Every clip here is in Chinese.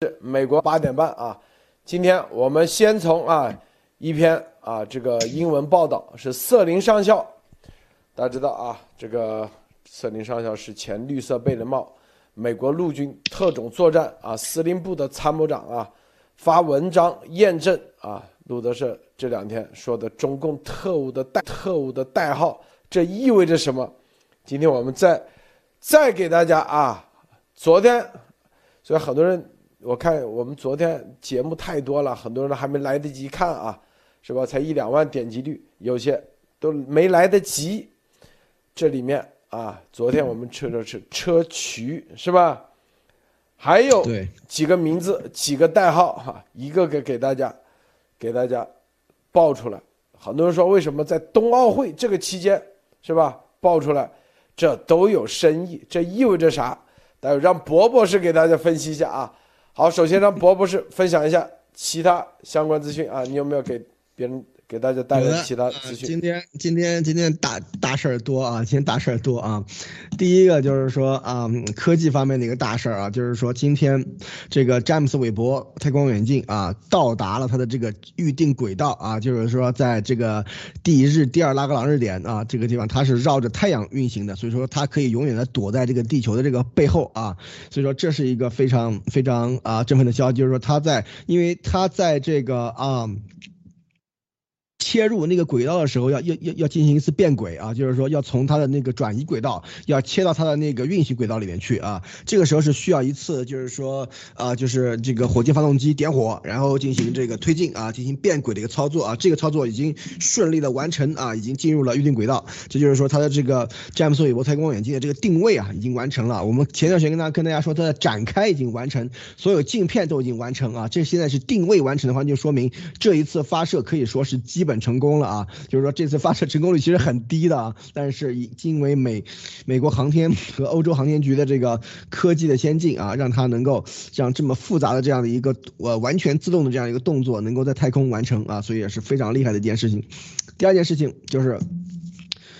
是美国八点半啊，今天我们先从啊一篇啊这个英文报道是瑟林上校，大家知道啊，这个瑟林上校是前绿色贝雷帽美国陆军特种作战啊司令部的参谋长啊，发文章验证啊路德社这两天说的中共特务的代特务的代号，这意味着什么？今天我们再再给大家啊，昨天所以很多人。我看我们昨天节目太多了，很多人还没来得及看啊，是吧？才一两万点击率，有些都没来得及。这里面啊，昨天我们车的是车渠，是吧？还有几个名字、几个代号哈，一个个给大家给大家报出来。很多人说，为什么在冬奥会这个期间，是吧？报出来，这都有深意，这意味着啥？待会让博博士给大家分析一下啊。好，首先让博博士分享一下其他相关资讯啊，你有没有给别人？给大家带来其他资讯。今天今天今天大大事儿多啊，今天大事儿多啊。第一个就是说啊，科技方面的一个大事儿啊，就是说今天这个詹姆斯韦伯太空望远镜啊，到达了它的这个预定轨道啊，就是说在这个第一日第二拉格朗日点啊这个地方，它是绕着太阳运行的，所以说它可以永远的躲在这个地球的这个背后啊，所以说这是一个非常非常啊振奋的消息，就是说它在，因为它在这个啊。切入那个轨道的时候，要要要要进行一次变轨啊，就是说要从它的那个转移轨道，要切到它的那个运行轨道里面去啊。这个时候是需要一次，就是说啊，就是这个火箭发动机点火，然后进行这个推进啊，进行变轨的一个操作啊。这个操作已经顺利的完成啊，已经进入了预定轨道。这就是说它的这个詹姆斯韦伯太空望远镜的这个定位啊，已经完成了。我们前段时间跟大家跟大家说，它的展开已经完成，所有镜片都已经完成啊。这现在是定位完成的话，就说明这一次发射可以说是基本。成功了啊！就是说这次发射成功率其实很低的啊，但是因为美美国航天和欧洲航天局的这个科技的先进啊，让它能够像这么复杂的这样的一个呃完全自动的这样一个动作能够在太空完成啊，所以也是非常厉害的一件事情。第二件事情就是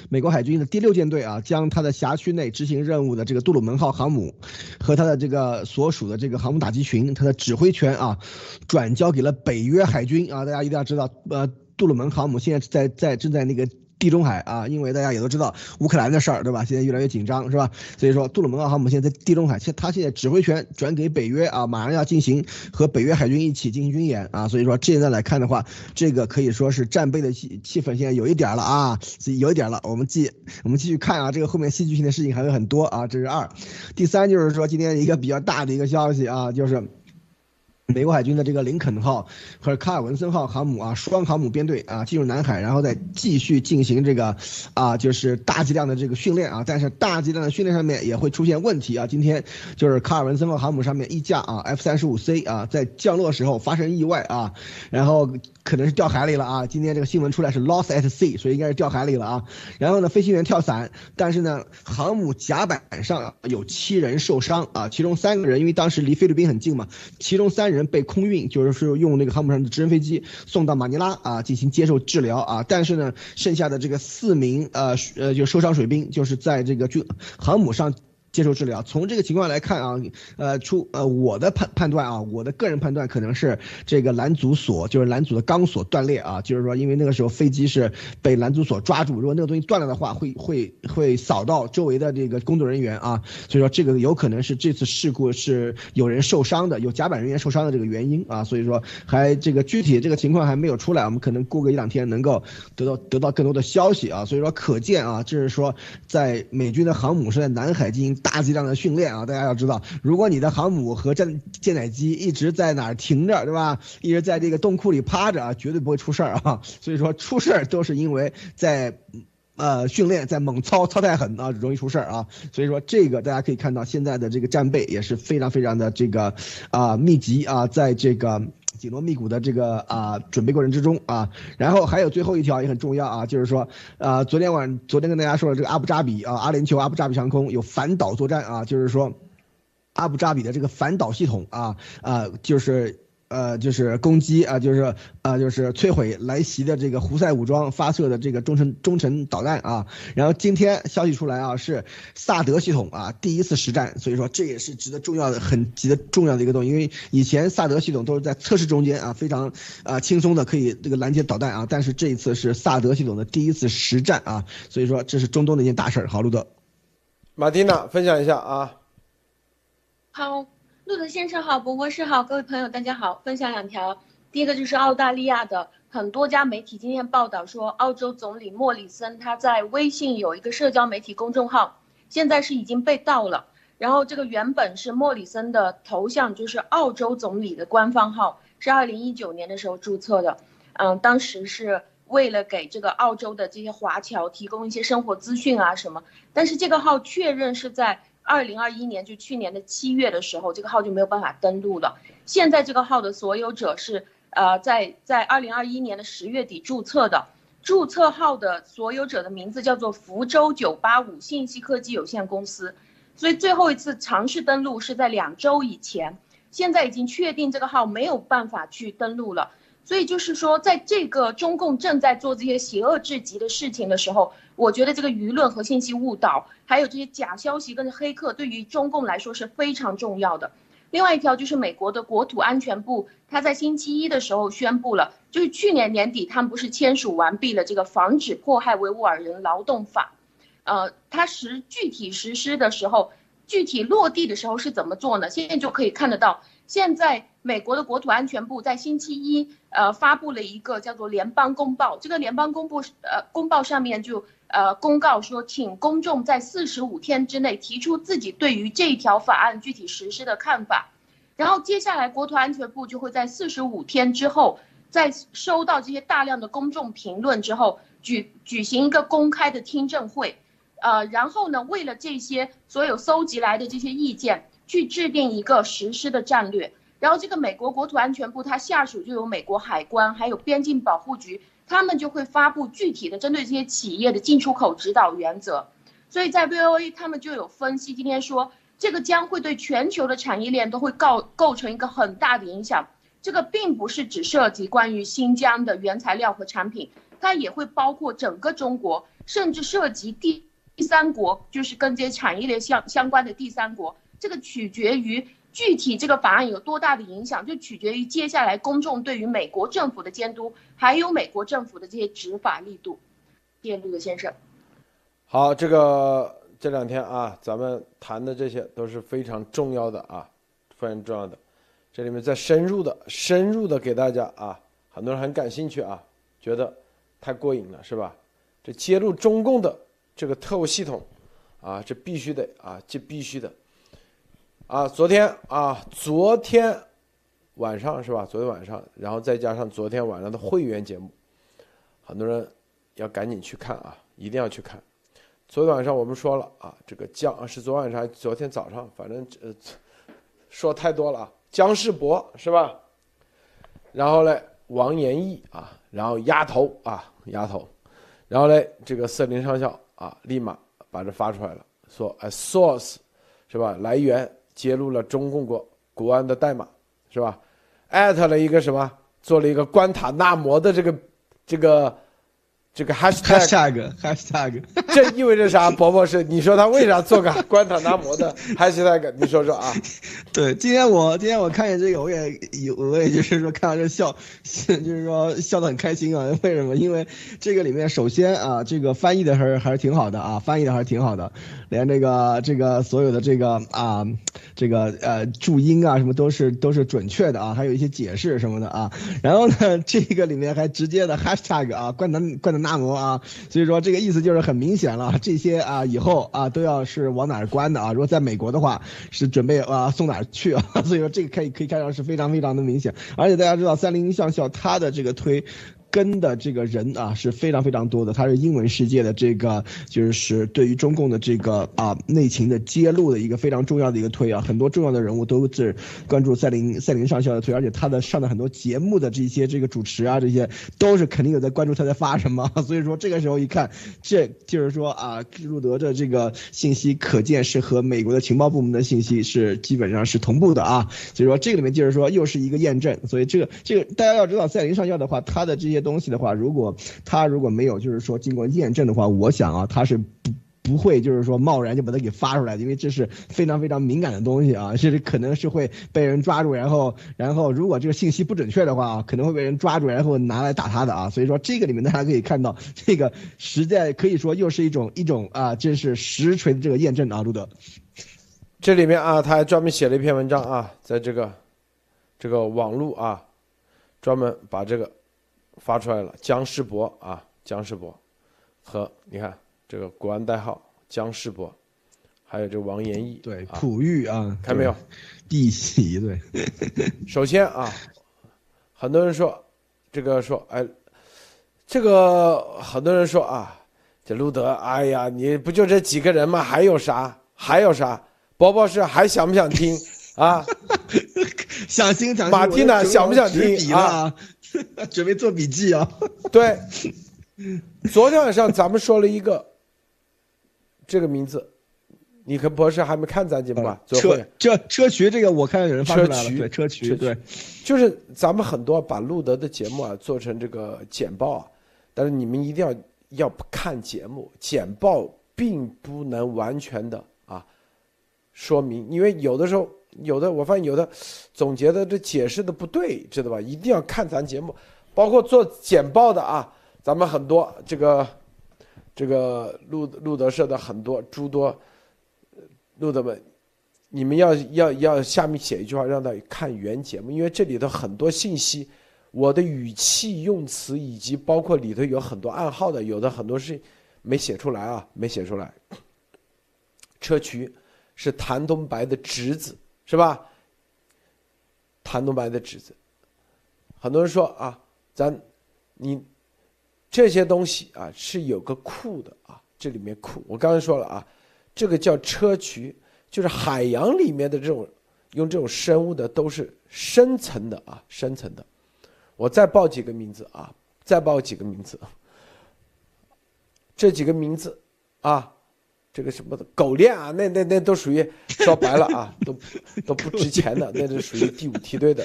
美国海军的第六舰队啊，将它的辖区内执行任务的这个杜鲁门号航母和它的这个所属的这个航母打击群，它的指挥权啊，转交给了北约海军啊，大家一定要知道呃。杜鲁门航母现在在在正在那个地中海啊，因为大家也都知道乌克兰的事儿，对吧？现在越来越紧张，是吧？所以说杜鲁门号航母现在在地中海，现他现在指挥权转给北约啊，马上要进行和北约海军一起进行军演啊，所以说现在来看的话，这个可以说是战备的气气氛现在有一点了啊，有一点了。我们继我们继续看啊，这个后面戏剧性的事情还有很多啊，这是二。第三就是说今天一个比较大的一个消息啊，就是。美国海军的这个林肯号和卡尔文森号航母啊，双航母编队啊，进入南海，然后再继续进行这个啊，就是大剂量的这个训练啊。但是大剂量的训练上面也会出现问题啊。今天就是卡尔文森号航母上面一架啊 F 三十五 C 啊，在降落时候发生意外啊，然后。可能是掉海里了啊！今天这个新闻出来是 lost at sea，所以应该是掉海里了啊。然后呢，飞行员跳伞，但是呢，航母甲板上有七人受伤啊，其中三个人因为当时离菲律宾很近嘛，其中三人被空运，就是说用那个航母上的直升飞机送到马尼拉啊进行接受治疗啊。但是呢，剩下的这个四名呃呃就受伤水兵就是在这个军航母上。接受治疗。从这个情况来看啊，呃，出呃我的判判断啊，我的个人判断可能是这个拦阻索，就是拦阻的钢索断裂啊，就是说因为那个时候飞机是被拦阻索抓住，如果那个东西断了的话，会会会扫到周围的这个工作人员啊，所以说这个有可能是这次事故是有人受伤的，有甲板人员受伤的这个原因啊，所以说还这个具体这个情况还没有出来，我们可能过个一两天能够得到得到更多的消息啊，所以说可见啊，就是说在美军的航母是在南海进行。大剂量的训练啊，大家要知道，如果你的航母和战舰载机一直在哪儿停着，对吧？一直在这个洞库里趴着啊，绝对不会出事儿啊。所以说出事儿都是因为在，呃，训练在猛操操太狠啊，容易出事儿啊。所以说这个大家可以看到，现在的这个战备也是非常非常的这个啊密集啊，在这个。紧锣密鼓的这个啊准备过程之中啊，然后还有最后一条也很重要啊，就是说啊昨天晚昨天跟大家说了这个阿布扎比啊阿联酋阿布扎比航空有反导作战啊，就是说阿布扎比的这个反导系统啊啊就是呃，就是攻击啊，就是啊，就是摧毁来袭的这个胡塞武装发射的这个中程中程导弹啊。然后今天消息出来啊，是萨德系统啊第一次实战，所以说这也是值得重要的、很值得重要的一个东西。因为以前萨德系统都是在测试中间啊，非常啊轻松的可以这个拦截导弹啊，但是这一次是萨德系统的第一次实战啊，所以说这是中东的一件大事儿。好，路德，马蒂娜分享一下啊。好。路德先生好，博博士好，各位朋友大家好。分享两条，第一个就是澳大利亚的很多家媒体今天报道说，澳洲总理莫里森他在微信有一个社交媒体公众号，现在是已经被盗了。然后这个原本是莫里森的头像，就是澳洲总理的官方号，是二零一九年的时候注册的。嗯，当时是为了给这个澳洲的这些华侨提供一些生活资讯啊什么。但是这个号确认是在。二零二一年就去年的七月的时候，这个号就没有办法登录了。现在这个号的所有者是呃在在二零二一年的十月底注册的，注册号的所有者的名字叫做福州九八五信息科技有限公司。所以最后一次尝试登录是在两周以前，现在已经确定这个号没有办法去登录了。所以就是说，在这个中共正在做这些邪恶至极的事情的时候，我觉得这个舆论和信息误导，还有这些假消息跟黑客，对于中共来说是非常重要的。另外一条就是美国的国土安全部，他在星期一的时候宣布了，就是去年年底他们不是签署完毕了这个防止迫害维吾尔人劳动法，呃，它实具体实施的时候，具体落地的时候是怎么做呢？现在就可以看得到。现在，美国的国土安全部在星期一，呃，发布了一个叫做联邦公报。这个联邦公布，呃，公报上面就，呃，公告说，请公众在四十五天之内提出自己对于这条法案具体实施的看法。然后接下来，国土安全部就会在四十五天之后，在收到这些大量的公众评论之后，举举行一个公开的听证会。呃，然后呢，为了这些所有搜集来的这些意见。去制定一个实施的战略，然后这个美国国土安全部它下属就有美国海关，还有边境保护局，他们就会发布具体的针对这些企业的进出口指导原则。所以在 VOA 他们就有分析，今天说这个将会对全球的产业链都会构构成一个很大的影响。这个并不是只涉及关于新疆的原材料和产品，它也会包括整个中国，甚至涉及第第三国，就是跟这些产业链相相关的第三国。这个取决于具体这个法案有多大的影响，就取决于接下来公众对于美国政府的监督，还有美国政府的这些执法力度。谢谢陆德先生。好，这个这两天啊，咱们谈的这些都是非常重要的啊，非常重要的。这里面再深入的、深入的给大家啊，很多人很感兴趣啊，觉得太过瘾了，是吧？这揭露中共的这个特务系统啊，这必须得啊，这必须的。啊，昨天啊，昨天晚上是吧？昨天晚上，然后再加上昨天晚上的会员节目，很多人要赶紧去看啊，一定要去看。昨天晚上我们说了啊，这个姜是昨晚上，昨天早上，反正呃说太多了啊。姜世博是吧？然后嘞，王延义啊，然后丫头啊，丫头，然后嘞，这个瑟林上校啊，立马把这发出来了，说哎，source 是吧？来源。揭露了中共国国安的代码，是吧？艾特了一个什么？做了一个关塔纳摩的这个这个。这个 hashtag hashtag，这意味着啥？伯伯是你说他为啥做个关塔那摩的 hashtag？你说说啊？对，今天我今天我看见这个，我也有，我也就是说看到这笑，就是说笑得很开心啊。为什么？因为这个里面首先啊，这个翻译的还是还是挺好的啊，翻译的还是挺好的，连这个这个所有的这个啊，这个呃注音啊什么都是都是准确的啊，还有一些解释什么的啊。然后呢，这个里面还直接的 hashtag 啊，关塔关塔那。按摩啊，所以说这个意思就是很明显了，这些啊以后啊都要是往哪儿关的啊？如果在美国的话，是准备啊送哪儿去啊？所以说这个可以可以看上是非常非常的明显，而且大家知道三菱上校他的这个推。跟的这个人啊是非常非常多的，他是英文世界的这个就是对于中共的这个啊内情的揭露的一个非常重要的一个推啊，很多重要的人物都是关注赛琳赛琳上校的推，而且他的上的很多节目的这些这个主持啊这些都是肯定有在关注他在发什么，所以说这个时候一看，这就是说啊路德的这个信息可见是和美国的情报部门的信息是基本上是同步的啊，所以说这个里面就是说又是一个验证，所以这个这个大家要知道赛琳上校的话，他的这些东西的话，如果他如果没有就是说经过验证的话，我想啊他是不。不会，就是说贸然就把它给发出来，因为这是非常非常敏感的东西啊，这是可能是会被人抓住，然后然后如果这个信息不准确的话啊，可能会被人抓住，然后拿来打他的啊。所以说这个里面大家可以看到，这个实在可以说又是一种一种啊，这是实锤的这个验证啊，路德。这里面啊，他还专门写了一篇文章啊，在这个这个网络啊，专门把这个发出来了。姜世博啊，姜世博和你看。这个国安代号姜世博，还有这王延义，对，璞玉啊，看没有？弟媳对。首先啊，很多人说，这个说，哎，这个很多人说啊，这路德，哎呀，你不就这几个人吗？还有啥？还有啥？伯伯是还想不想听啊？想听想。马蒂娜想不想听啊？准备做笔记啊。对，昨天晚上咱们说了一个。这个名字，你和博士还没看咱节目吧？车这车渠这个我看有人发出来了，对车渠对，就是咱们很多把路德的节目啊做成这个简报啊，但是你们一定要要看节目，简报并不能完全的啊说明，因为有的时候有的我发现有的总结的这解释的不对，知道吧？一定要看咱节目，包括做简报的啊，咱们很多这个。这个路路德社的很多诸多路德们，你们要要要下面写一句话，让他看原节目，因为这里头很多信息，我的语气用词以及包括里头有很多暗号的，有的很多是没写出来啊，没写出来。车渠是谭东白的侄子，是吧？谭东白的侄子，很多人说啊，咱你。这些东西啊是有个库的啊，这里面库我刚才说了啊，这个叫砗磲，就是海洋里面的这种用这种生物的都是深层的啊，深层的。我再报几个名字啊，再报几个名字，这几个名字啊，这个什么的狗链啊，那那那都属于 说白了啊，都都不值钱的，那是属于第五梯队的。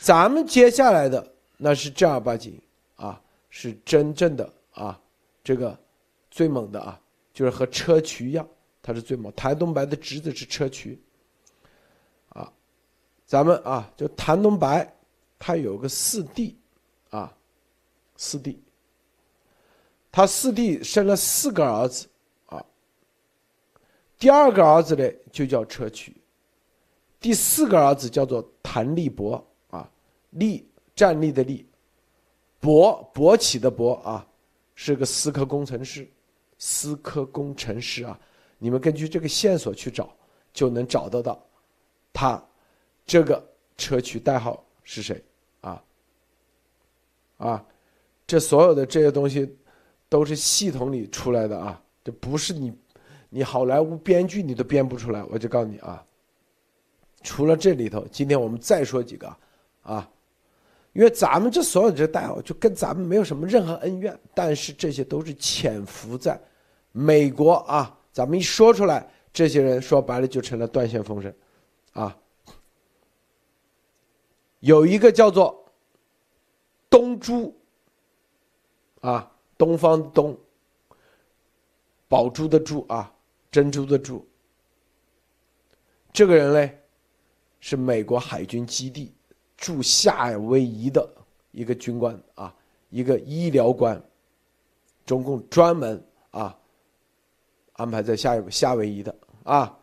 咱们接下来的那是正儿八经啊。是真正的啊，这个最猛的啊，就是和砗磲一样，他是最猛。谭东白的侄子是砗磲，啊，咱们啊，就谭东白，他有个四弟，啊，四弟，他四弟生了四个儿子，啊，第二个儿子呢就叫砗磲，第四个儿子叫做谭立伯，啊，立站立的立。博博起的博啊，是个思科工程师，思科工程师啊，你们根据这个线索去找，就能找得到，他这个车曲代号是谁啊？啊，这所有的这些东西都是系统里出来的啊，这不是你，你好莱坞编剧你都编不出来，我就告诉你啊，除了这里头，今天我们再说几个啊。因为咱们这所有这代号就跟咱们没有什么任何恩怨，但是这些都是潜伏在美国啊。咱们一说出来，这些人说白了就成了断线风声，啊。有一个叫做东珠，啊，东方东，宝珠的珠啊，珍珠的珠。这个人嘞，是美国海军基地。驻夏威夷的一个军官啊，一个医疗官，中共专门啊安排在夏夏威夷的啊。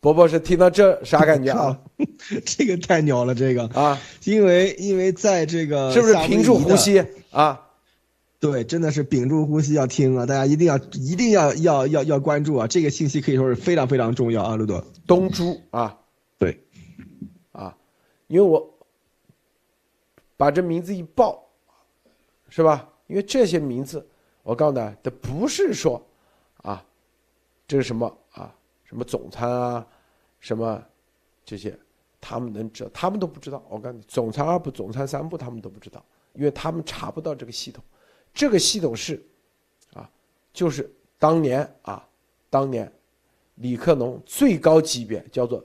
伯伯是听到这啥感觉啊？这个太牛了，这个啊，因为因为在这个是不是屏住呼吸啊？对，真的是屏住呼吸要听啊！大家一定要一定要要要要关注啊！这个信息可以说是非常非常重要啊，陆多东珠啊。对，啊，因为我把这名字一报，是吧？因为这些名字，我告诉大家，这不是说，啊，这是什么啊？什么总参啊，什么这些，他们能知道，他们都不知道。我告诉你，总参二部、总参三部，他们都不知道，因为他们查不到这个系统。这个系统是，啊，就是当年啊，当年李克农最高级别叫做。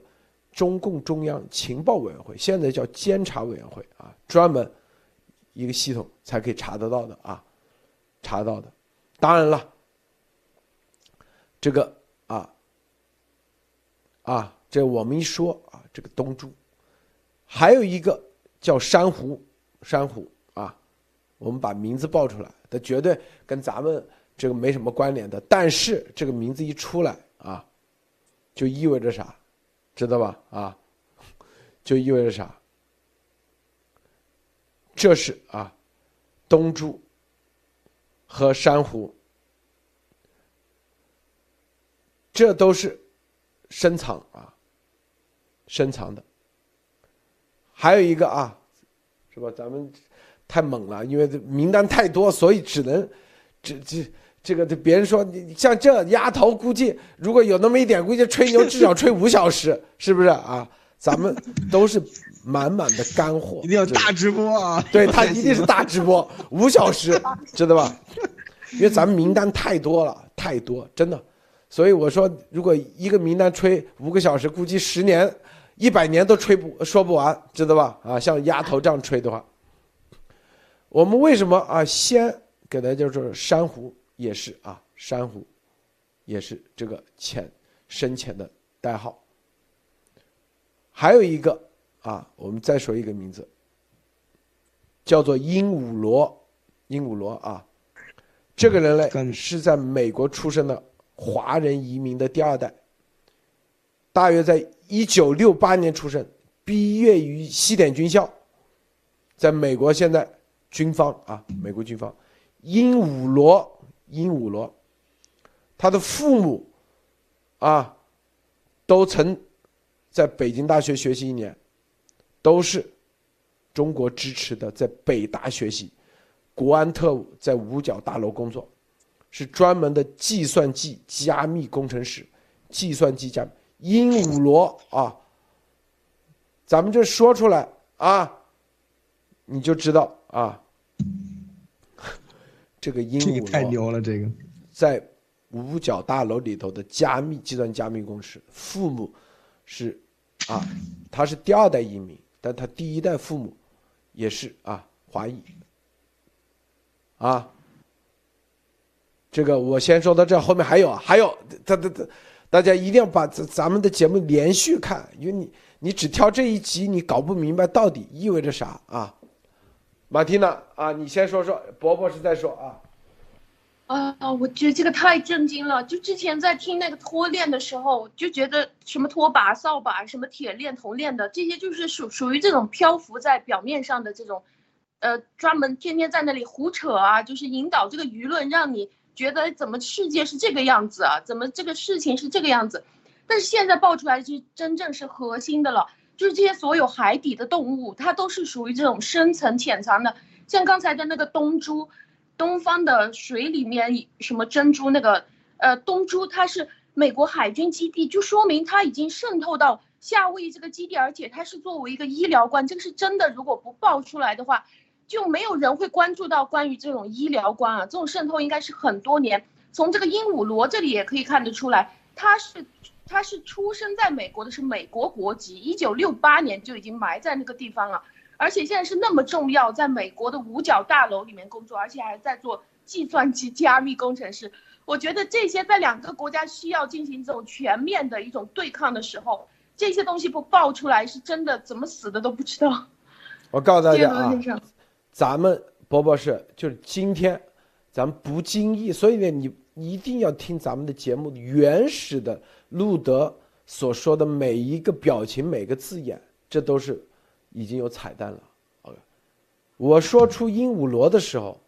中共中央情报委员会现在叫监察委员会啊，专门一个系统才可以查得到的啊，查到的。当然了，这个啊啊，这我们一说啊，这个东珠，还有一个叫珊瑚，珊瑚，我们把名字报出来，它绝对跟咱们这个没什么关联的。但是这个名字一出来啊，就意味着啥？知道吧？啊，就意味着啥？这是啊，东珠和珊瑚，这都是深藏啊，深藏的。还有一个啊，是吧？咱们太猛了，因为这名单太多，所以只能这这。这个，这别人说你像这丫头，估计如果有那么一点，估计吹牛至少吹五小时，是不是啊？咱们都是满满的干货，一定要大直播啊！对他一定是大直播，五小时，知道吧？因为咱们名单太多了，太多，真的。所以我说，如果一个名单吹五个小时，估计十年、一百年都吹不说不完，知道吧？啊，像丫头这样吹的话，我们为什么啊？先给大家就是珊瑚。也是啊，珊瑚，也是这个浅深浅的代号。还有一个啊，我们再说一个名字，叫做鹦鹉螺，鹦鹉螺啊，这个人类是在美国出生的华人移民的第二代，大约在一九六八年出生，毕业于西点军校，在美国现在军方啊，美国军方，鹦鹉螺。鹦鹉螺，他的父母啊，都曾在北京大学学习一年，都是中国支持的，在北大学习，国安特务，在五角大楼工作，是专门的计算机加密工程师。计算机加密，鹦鹉螺啊，咱们这说出来啊，你就知道啊。这个鹦鹉太牛了！这个在五角大楼里头的加密计算加密公司，父母是啊，他是第二代移民，但他第一代父母也是啊华裔啊。这个我先说到这，后面还有还有，他他他，大家一定要把咱咱们的节目连续看，因为你你只挑这一集，你搞不明白到底意味着啥啊。马蒂娜啊，你先说说，伯伯是在说啊。啊，我觉得这个太震惊了。就之前在听那个拖链的时候，就觉得什么拖把、扫把、什么铁链、铜链的这些，就是属属于这种漂浮在表面上的这种，呃，专门天天在那里胡扯啊，就是引导这个舆论，让你觉得怎么世界是这个样子啊，怎么这个事情是这个样子。但是现在爆出来就真正是核心的了。就是这些所有海底的动物，它都是属于这种深层潜藏的，像刚才的那个东珠，东方的水里面什么珍珠那个，呃，东珠它是美国海军基地，就说明它已经渗透到夏威夷这个基地，而且它是作为一个医疗官，这个是真的，如果不爆出来的话，就没有人会关注到关于这种医疗官啊，这种渗透应该是很多年，从这个鹦鹉螺这里也可以看得出来，它是。他是出生在美国的，是美国国籍，一九六八年就已经埋在那个地方了，而且现在是那么重要，在美国的五角大楼里面工作，而且还在做计算机加密工程师。我觉得这些在两个国家需要进行这种全面的一种对抗的时候，这些东西不爆出来，是真的怎么死的都不知道。我告诉大家啊，咱们博博士就是今天，咱们不经意，所以呢，你一定要听咱们的节目原始的。路德所说的每一个表情、每个字眼，这都是已经有彩蛋了。OK，我说出鹦鹉螺的时候，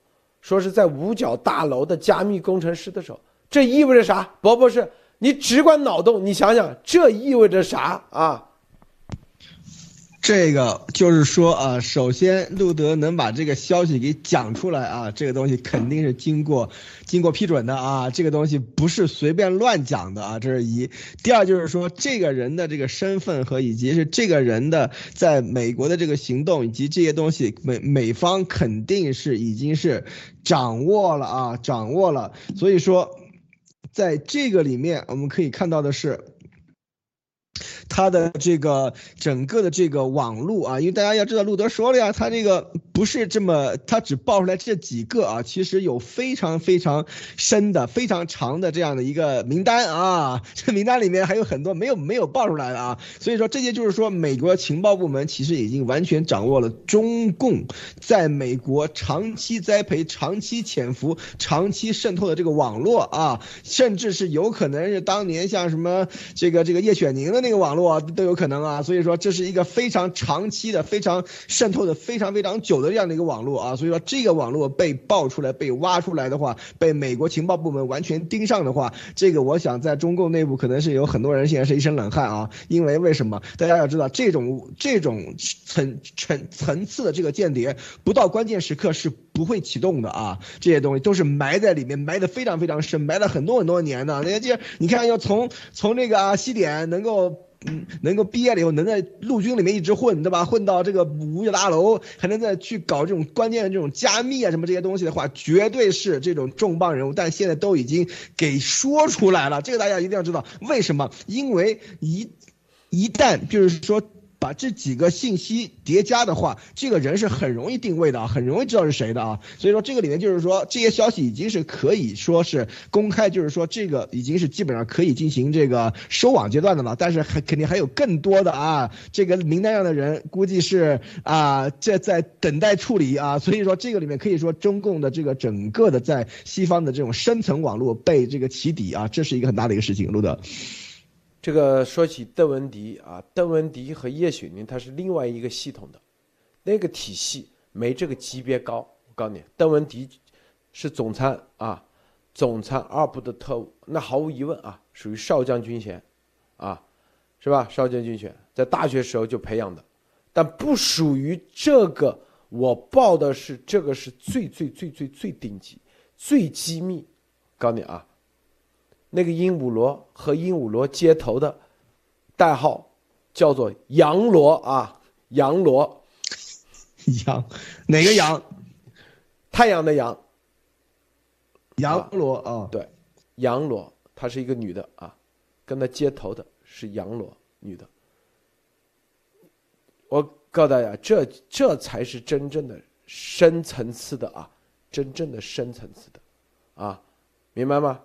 说是在五角大楼的加密工程师的时候，这意味着啥？博博士，你只管脑洞，你想想，这意味着啥啊？这个就是说啊，首先路德能把这个消息给讲出来啊，这个东西肯定是经过经过批准的啊，这个东西不是随便乱讲的啊，这是一。第二就是说，这个人的这个身份和以及是这个人的在美国的这个行动以及这些东西，美美方肯定是已经是掌握了啊，掌握了。所以说，在这个里面我们可以看到的是。他的这个整个的这个网路啊，因为大家要知道，路德说了呀，他这个不是这么，他只爆出来这几个啊，其实有非常非常深的、非常长的这样的一个名单啊，这名单里面还有很多没有没有爆出来的啊，所以说这些就是说，美国情报部门其实已经完全掌握了中共在美国长期栽培、长期潜伏、长期渗透的这个网络啊，甚至是有可能是当年像什么这个这个叶选宁的那个网。络都有可能啊，所以说这是一个非常长期的、非常渗透的、非常非常久的这样的一个网络啊，所以说这个网络被爆出来、被挖出来的话，被美国情报部门完全盯上的话，这个我想在中共内部可能是有很多人现在是一身冷汗啊，因为为什么？大家要知道，这种这种层层层次的这个间谍，不到关键时刻是不会启动的啊，这些东西都是埋在里面，埋的非常非常深，埋了很多很多年的。那这你看，要从从那个啊西点能够。嗯，能够毕业了以后，能在陆军里面一直混，对吧？混到这个五角大楼，还能再去搞这种关键的这种加密啊什么这些东西的话，绝对是这种重磅人物。但现在都已经给说出来了，这个大家一定要知道，为什么？因为一一旦就是说。把这几个信息叠加的话，这个人是很容易定位的啊，很容易知道是谁的啊。所以说这个里面就是说这些消息已经是可以说是公开，就是说这个已经是基本上可以进行这个收网阶段的了。但是还肯定还有更多的啊，这个名单上的人估计是啊这在等待处理啊。所以说这个里面可以说中共的这个整个的在西方的这种深层网络被这个起底啊，这是一个很大的一个事情，路德。这个说起邓文迪啊，邓文迪和叶雪宁，他是另外一个系统的，那个体系没这个级别高。我告诉你，邓文迪是总参啊，总参二部的特务，那毫无疑问啊，属于少将军衔，啊，是吧？少将军衔在大学时候就培养的，但不属于这个。我报的是这个是最最最最最顶级、最机密。告诉你啊。那个鹦鹉螺和鹦鹉螺接头的代号叫做羊螺啊，羊螺，羊哪个羊？太阳的阳，羊螺啊，对，羊螺，她是一个女的啊，跟她接头的是羊螺女的。我告诉大家，这这才是真正的深层次的啊，真正的深层次的啊，明白吗？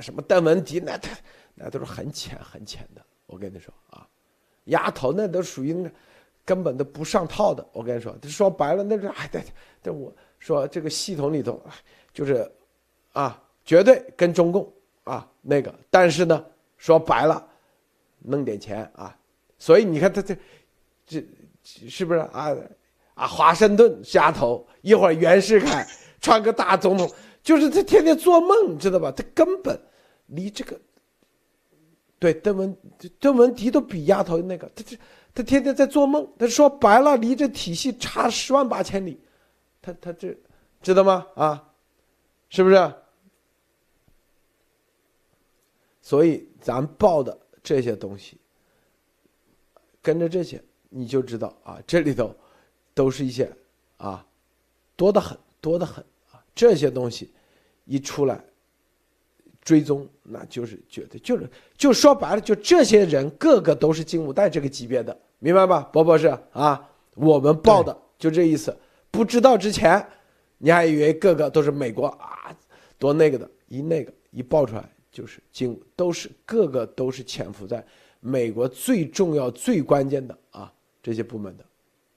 什么邓文迪，那他那都是很浅很浅的。我跟你说啊，丫头那都属于那根本都不上套的。我跟你说，说白了那是哎，对对，我说这个系统里头就是啊，绝对跟中共啊那个，但是呢，说白了弄点钱啊，所以你看他这这是不是啊啊？华盛顿丫头，一会儿袁世凯 穿个大总统。就是他天天做梦，你知道吧？他根本离这个，对邓文邓文迪都比丫头那个，他这他天天在做梦。他说白了，离这体系差十万八千里。他他这知道吗？啊，是不是？所以咱报的这些东西，跟着这些你就知道啊，这里头都是一些啊，多的很，多的很。这些东西一出来，追踪那就是绝对就是就说白了，就这些人个个都是金五代这个级别的，明白吧，博博士啊？我们报的就这意思。不知道之前，你还以为个个都是美国啊，多那个的，一那个一爆出来就是金，都是个个都是潜伏在美国最重要、最关键的啊这些部门的，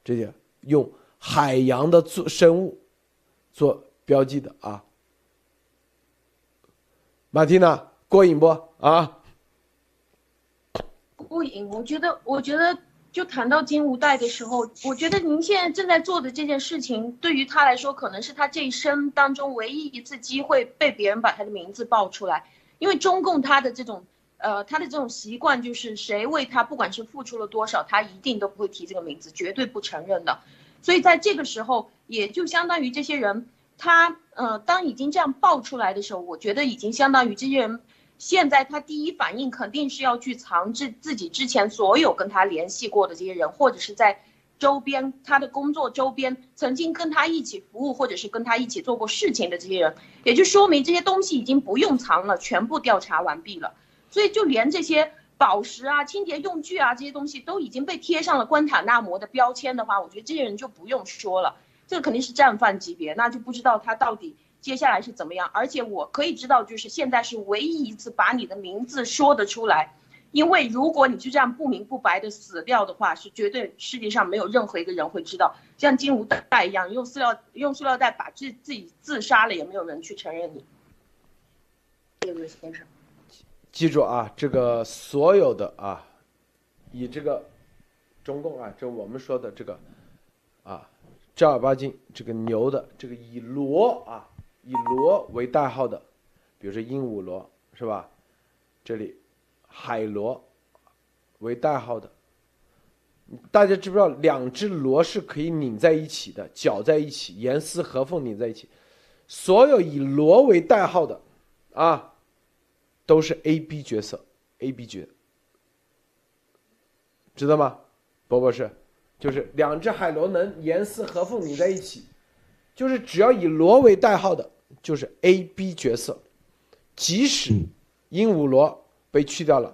这些用海洋的做生物做。标记的啊，马蒂娜过瘾不啊？过瘾，我觉得，我觉得，就谈到金无代的时候，我觉得您现在正在做的这件事情，对于他来说，可能是他这一生当中唯一一次机会被别人把他的名字报出来，因为中共他的这种呃，他的这种习惯就是谁为他不管是付出了多少，他一定都不会提这个名字，绝对不承认的。所以在这个时候，也就相当于这些人，他呃，当已经这样爆出来的时候，我觉得已经相当于这些人现在他第一反应肯定是要去藏自自己之前所有跟他联系过的这些人，或者是在。周边他的工作周边曾经跟他一起服务或者是跟他一起做过事情的这些人，也就说明这些东西已经不用藏了，全部调查完毕了。所以就连这些宝石啊、清洁用具啊这些东西都已经被贴上了关塔那摩的标签的话，我觉得这些人就不用说了，这肯定是战犯级别，那就不知道他到底接下来是怎么样。而且我可以知道，就是现在是唯一一次把你的名字说得出来。因为如果你就这样不明不白的死掉的话，是绝对世界上没有任何一个人会知道，像金无代一样用塑料用塑料袋把自自己自杀了，也没有人去承认你。这个先生，记住啊，这个所有的啊，以这个中共啊，就我们说的这个，正儿八经这个牛的这个以螺啊，以螺为代号的，比如说鹦鹉螺是吧？这里。海螺为代号的，大家知不知道两只螺是可以拧在一起的，绞在一起，严丝合缝拧在一起。所有以螺为代号的，啊，都是 A B 角色，A B 角，知道吗？博博士，就是两只海螺能严丝合缝拧在一起，就是只要以螺为代号的，就是 A B 角色，即使鹦鹉螺。被去掉了，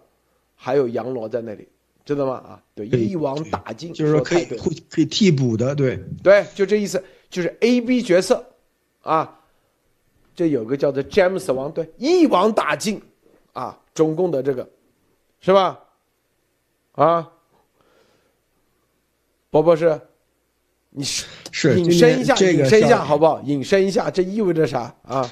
还有洋螺在那里，知道吗？啊，对，一网打尽，就是说可以可以替补的，对。对，就这意思，就是 A、B 角色，啊，这有个叫做詹姆斯王，对，一网打尽，啊，中共的这个，是吧？啊，波波是，你是是引申一下，引申一下好不好？引申一下，这意味着啥啊？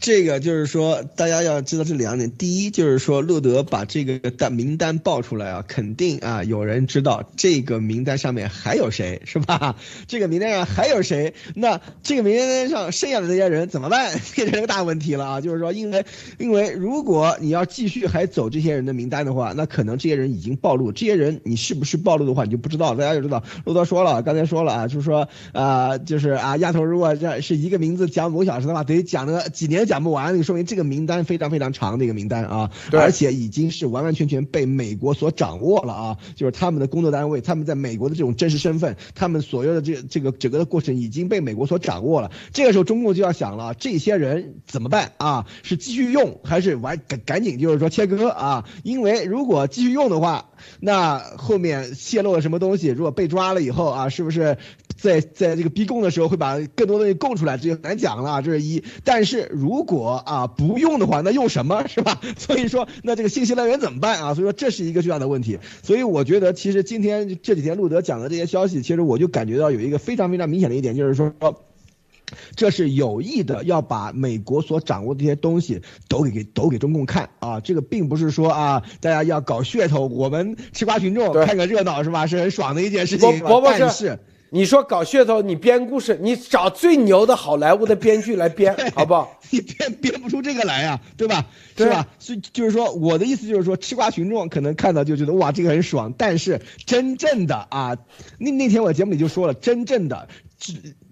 这个就是说，大家要知道这两点。第一，就是说，路德把这个单名单报出来啊，肯定啊，有人知道这个名单上面还有谁，是吧？这个名单上还有谁？那这个名单上剩下的这些人怎么办？变成个大问题了啊！就是说，因为，因为如果你要继续还走这些人的名单的话，那可能这些人已经暴露。这些人你是不是暴露的话，你就不知道。大家就知道，路德说了，刚才说了啊，就是说啊，就是啊，丫头，如果这是一个名字讲五小时的话，得讲个几年。讲不完，你说明这个名单非常非常长的一个名单啊，而且已经是完完全全被美国所掌握了啊，就是他们的工作单位，他们在美国的这种真实身份，他们所有的这这个整个的过程已经被美国所掌握了。这个时候，中共就要想了，这些人怎么办啊？是继续用还是完赶赶紧就是说切割啊？因为如果继续用的话，那后面泄露了什么东西，如果被抓了以后啊，是不是？在在这个逼供的时候，会把更多东西供出来，这就难讲了。这是一，但是如果啊不用的话，那用什么 是吧？所以说，那这个信息来源怎么办啊？所以说，这是一个巨大的问题。所以我觉得，其实今天这几天路德讲的这些消息，其实我就感觉到有一个非常非常明显的一点，就是说，这是有意的要把美国所掌握的这些东西都给给都给中共看啊。这个并不是说啊，大家要搞噱头，我们吃瓜群众看个热闹是吧？是很爽的一件事情。但是。你说搞噱头，你编故事，你找最牛的好莱坞的编剧来编，好不好？你编编不出这个来呀，对吧？是吧？所以就是说，我的意思就是说，吃瓜群众可能看到就觉得哇，这个很爽，但是真正的啊，那那天我节目里就说了，真正的。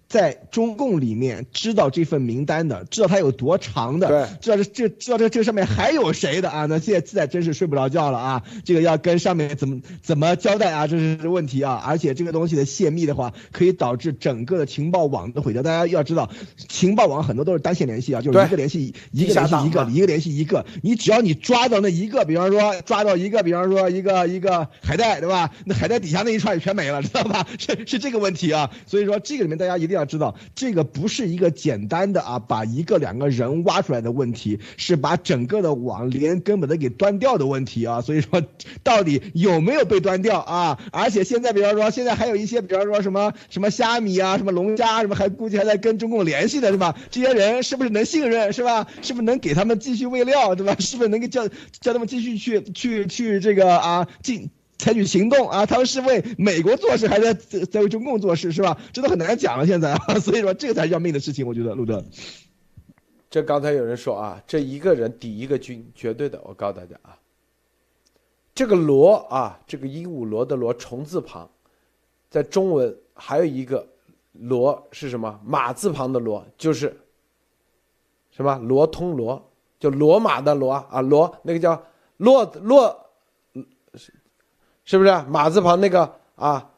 在中共里面知道这份名单的，知道它有多长的，知道这这知道这这上面还有谁的啊？那现在现在真是睡不着觉了啊！这个要跟上面怎么怎么交代啊？这是问题啊！而且这个东西的泄密的话，可以导致整个的情报网的毁掉。大家要知道，情报网很多都是单线联系啊，就是一个联系一个联系一个，一个联系一个。你只要你抓到那一个，比方说抓到一个，比方说一个一个海带，对吧？那海带底下那一串也全没了，知道吧？是是这个问题啊！所以说这个里面大家一定要。知道，这个不是一个简单的啊，把一个两个人挖出来的问题，是把整个的网连根本的给端掉的问题啊。所以说，到底有没有被端掉啊？而且现在，比方说，现在还有一些，比方说什么什么虾米啊，什么龙虾什么，还估计还在跟中共联系的是吧？这些人是不是能信任是吧？是不是能给他们继续喂料对吧？是不是能够叫叫他们继续去去去这个啊进？采取行动啊！他们是为美国做事，还是在在为中共做事，是吧？这都很难讲了，现在啊，所以说这个才是要命的事情，我觉得，路德。这刚才有人说啊，这一个人抵一个军，绝对的。我告诉大家啊，这个罗啊，这个鹦鹉螺的螺虫字旁，在中文还有一个罗是什么？马字旁的罗就是什么？罗通罗，就罗马的罗啊，罗那个叫骆骆，是不是马字旁那个啊？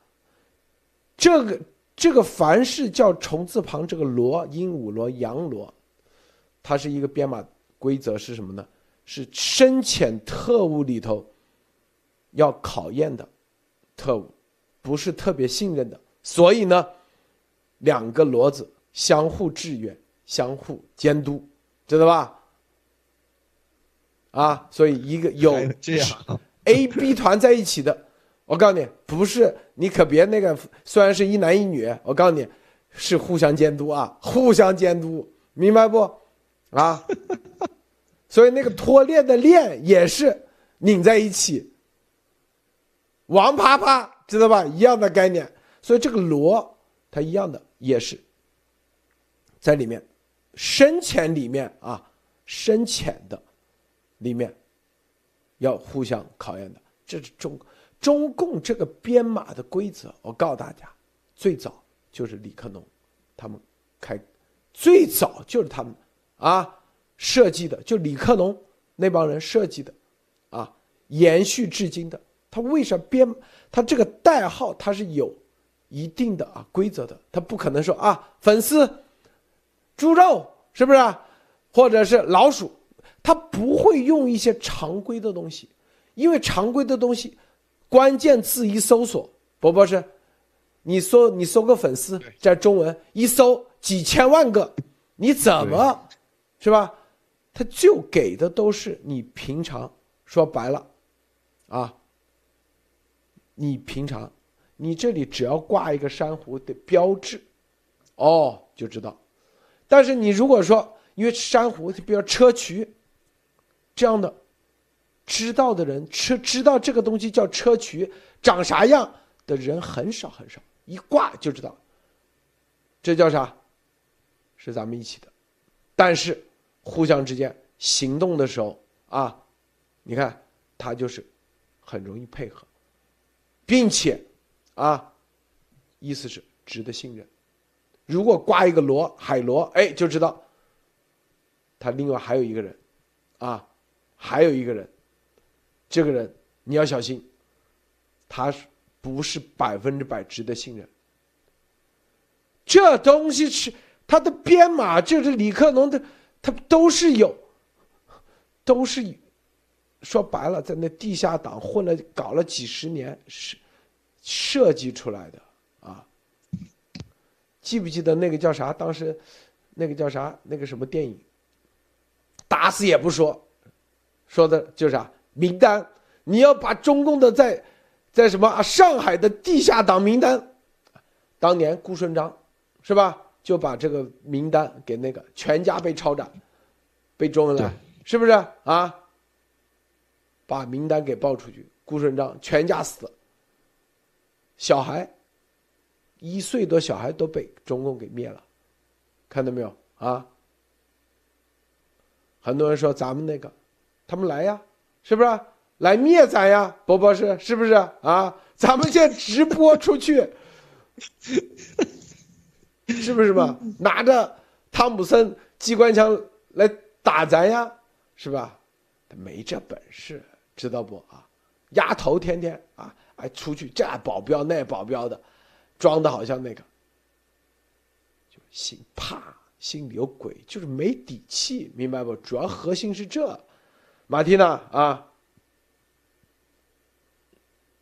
这个这个凡是叫虫字旁这个罗，鹦鹉螺、羊螺。它是一个编码规则是什么呢？是深潜特务里头要考验的特务，不是特别信任的。所以呢，两个骡子相互制约、相互监督，知道吧？啊，所以一个有这样 A、B 团在一起的，我告诉你，不是你可别那个，虽然是一男一女，我告诉你，是互相监督啊，互相监督，明白不？啊，所以那个脱链的链也是拧在一起，王啪啪，知道吧？一样的概念。所以这个螺它一样的也是在里面深浅里面啊，深浅的里面要互相考验的。这是中中共这个编码的规则。我告诉大家，最早就是李克农他们开，最早就是他们。啊，设计的就李克农那帮人设计的，啊，延续至今的。他为啥编？他这个代号他是有一定的啊规则的，他不可能说啊粉丝猪肉是不是？或者是老鼠，他不会用一些常规的东西，因为常规的东西，关键字一搜索，博博士，你搜你搜个粉丝在中文一搜几千万个，你怎么？是吧？他就给的都是你平常说白了，啊，你平常你这里只要挂一个珊瑚的标志，哦，就知道。但是你如果说因为珊瑚，比如砗磲这样的，知道的人车知道这个东西叫砗磲长啥样的人很少很少，一挂就知道。这叫啥？是咱们一起的，但是。互相之间行动的时候啊，你看他就是很容易配合，并且啊，意思是值得信任。如果挂一个螺海螺，哎，就知道他另外还有一个人啊，还有一个人，这个人你要小心，他不是百分之百值得信任？这东西是他的编码，就是李克农的。他都是有，都是说白了，在那地下党混了搞了几十年，是设计出来的啊。记不记得那个叫啥？当时那个叫啥？那个什么电影？打死也不说，说的就是啊名单？你要把中共的在在什么啊？上海的地下党名单，当年顾顺章是吧？就把这个名单给那个全家被抄斩，被中了，是不是啊？把名单给报出去，顾顺章全家死，小孩一岁多小孩都被中共给灭了，看到没有啊？很多人说咱们那个，他们来呀，是不是来灭咱呀？波波是是不是啊？咱们现在直播出去。是不是嘛？拿着汤姆森机关枪来打咱呀，是吧？他没这本事，知道不啊？丫头天天啊，哎出去这保镖那保镖的，装的好像那个，就心怕，心里有鬼，就是没底气，明白不？主要核心是这，马蒂娜啊。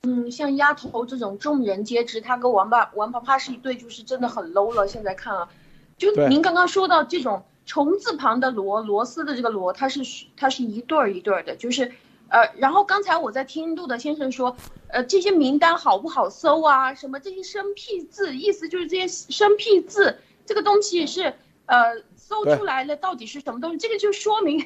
嗯，像丫头这种众人皆知，他跟王八王八啪是一对，就是真的很 low 了。现在看啊，就您刚刚说到这种虫字旁的螺螺丝的这个螺，它是它是一对儿一对儿的，就是呃，然后刚才我在听杜德先生说，呃，这些名单好不好搜啊？什么这些生僻字，意思就是这些生僻字这个东西是呃搜出来了到底是什么东西？这个就说明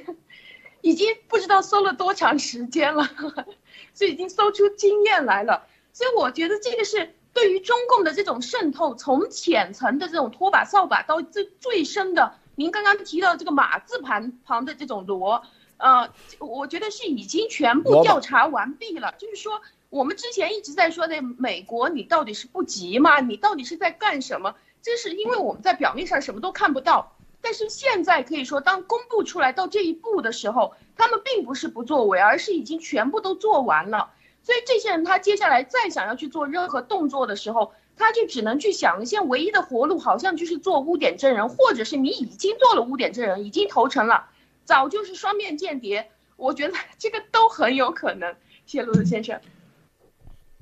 已经不知道搜了多长时间了。所以已经搜出经验来了，所以我觉得这个是对于中共的这种渗透，从浅层的这种拖把扫把到最最深的，您刚刚提到这个马字旁旁的这种罗，呃，我觉得是已经全部调查完毕了。就是说，我们之前一直在说的美国，你到底是不急吗？你到底是在干什么？这是因为我们在表面上什么都看不到，但是现在可以说，当公布出来到这一步的时候，他们并不是不作为，而是已经全部都做完了。所以这些人他接下来再想要去做任何动作的时候，他就只能去想，现在唯一的活路好像就是做污点证人，或者是你已经做了污点证人，已经投诚了，早就是双面间谍。我觉得这个都很有可能。谢谢陆子先生，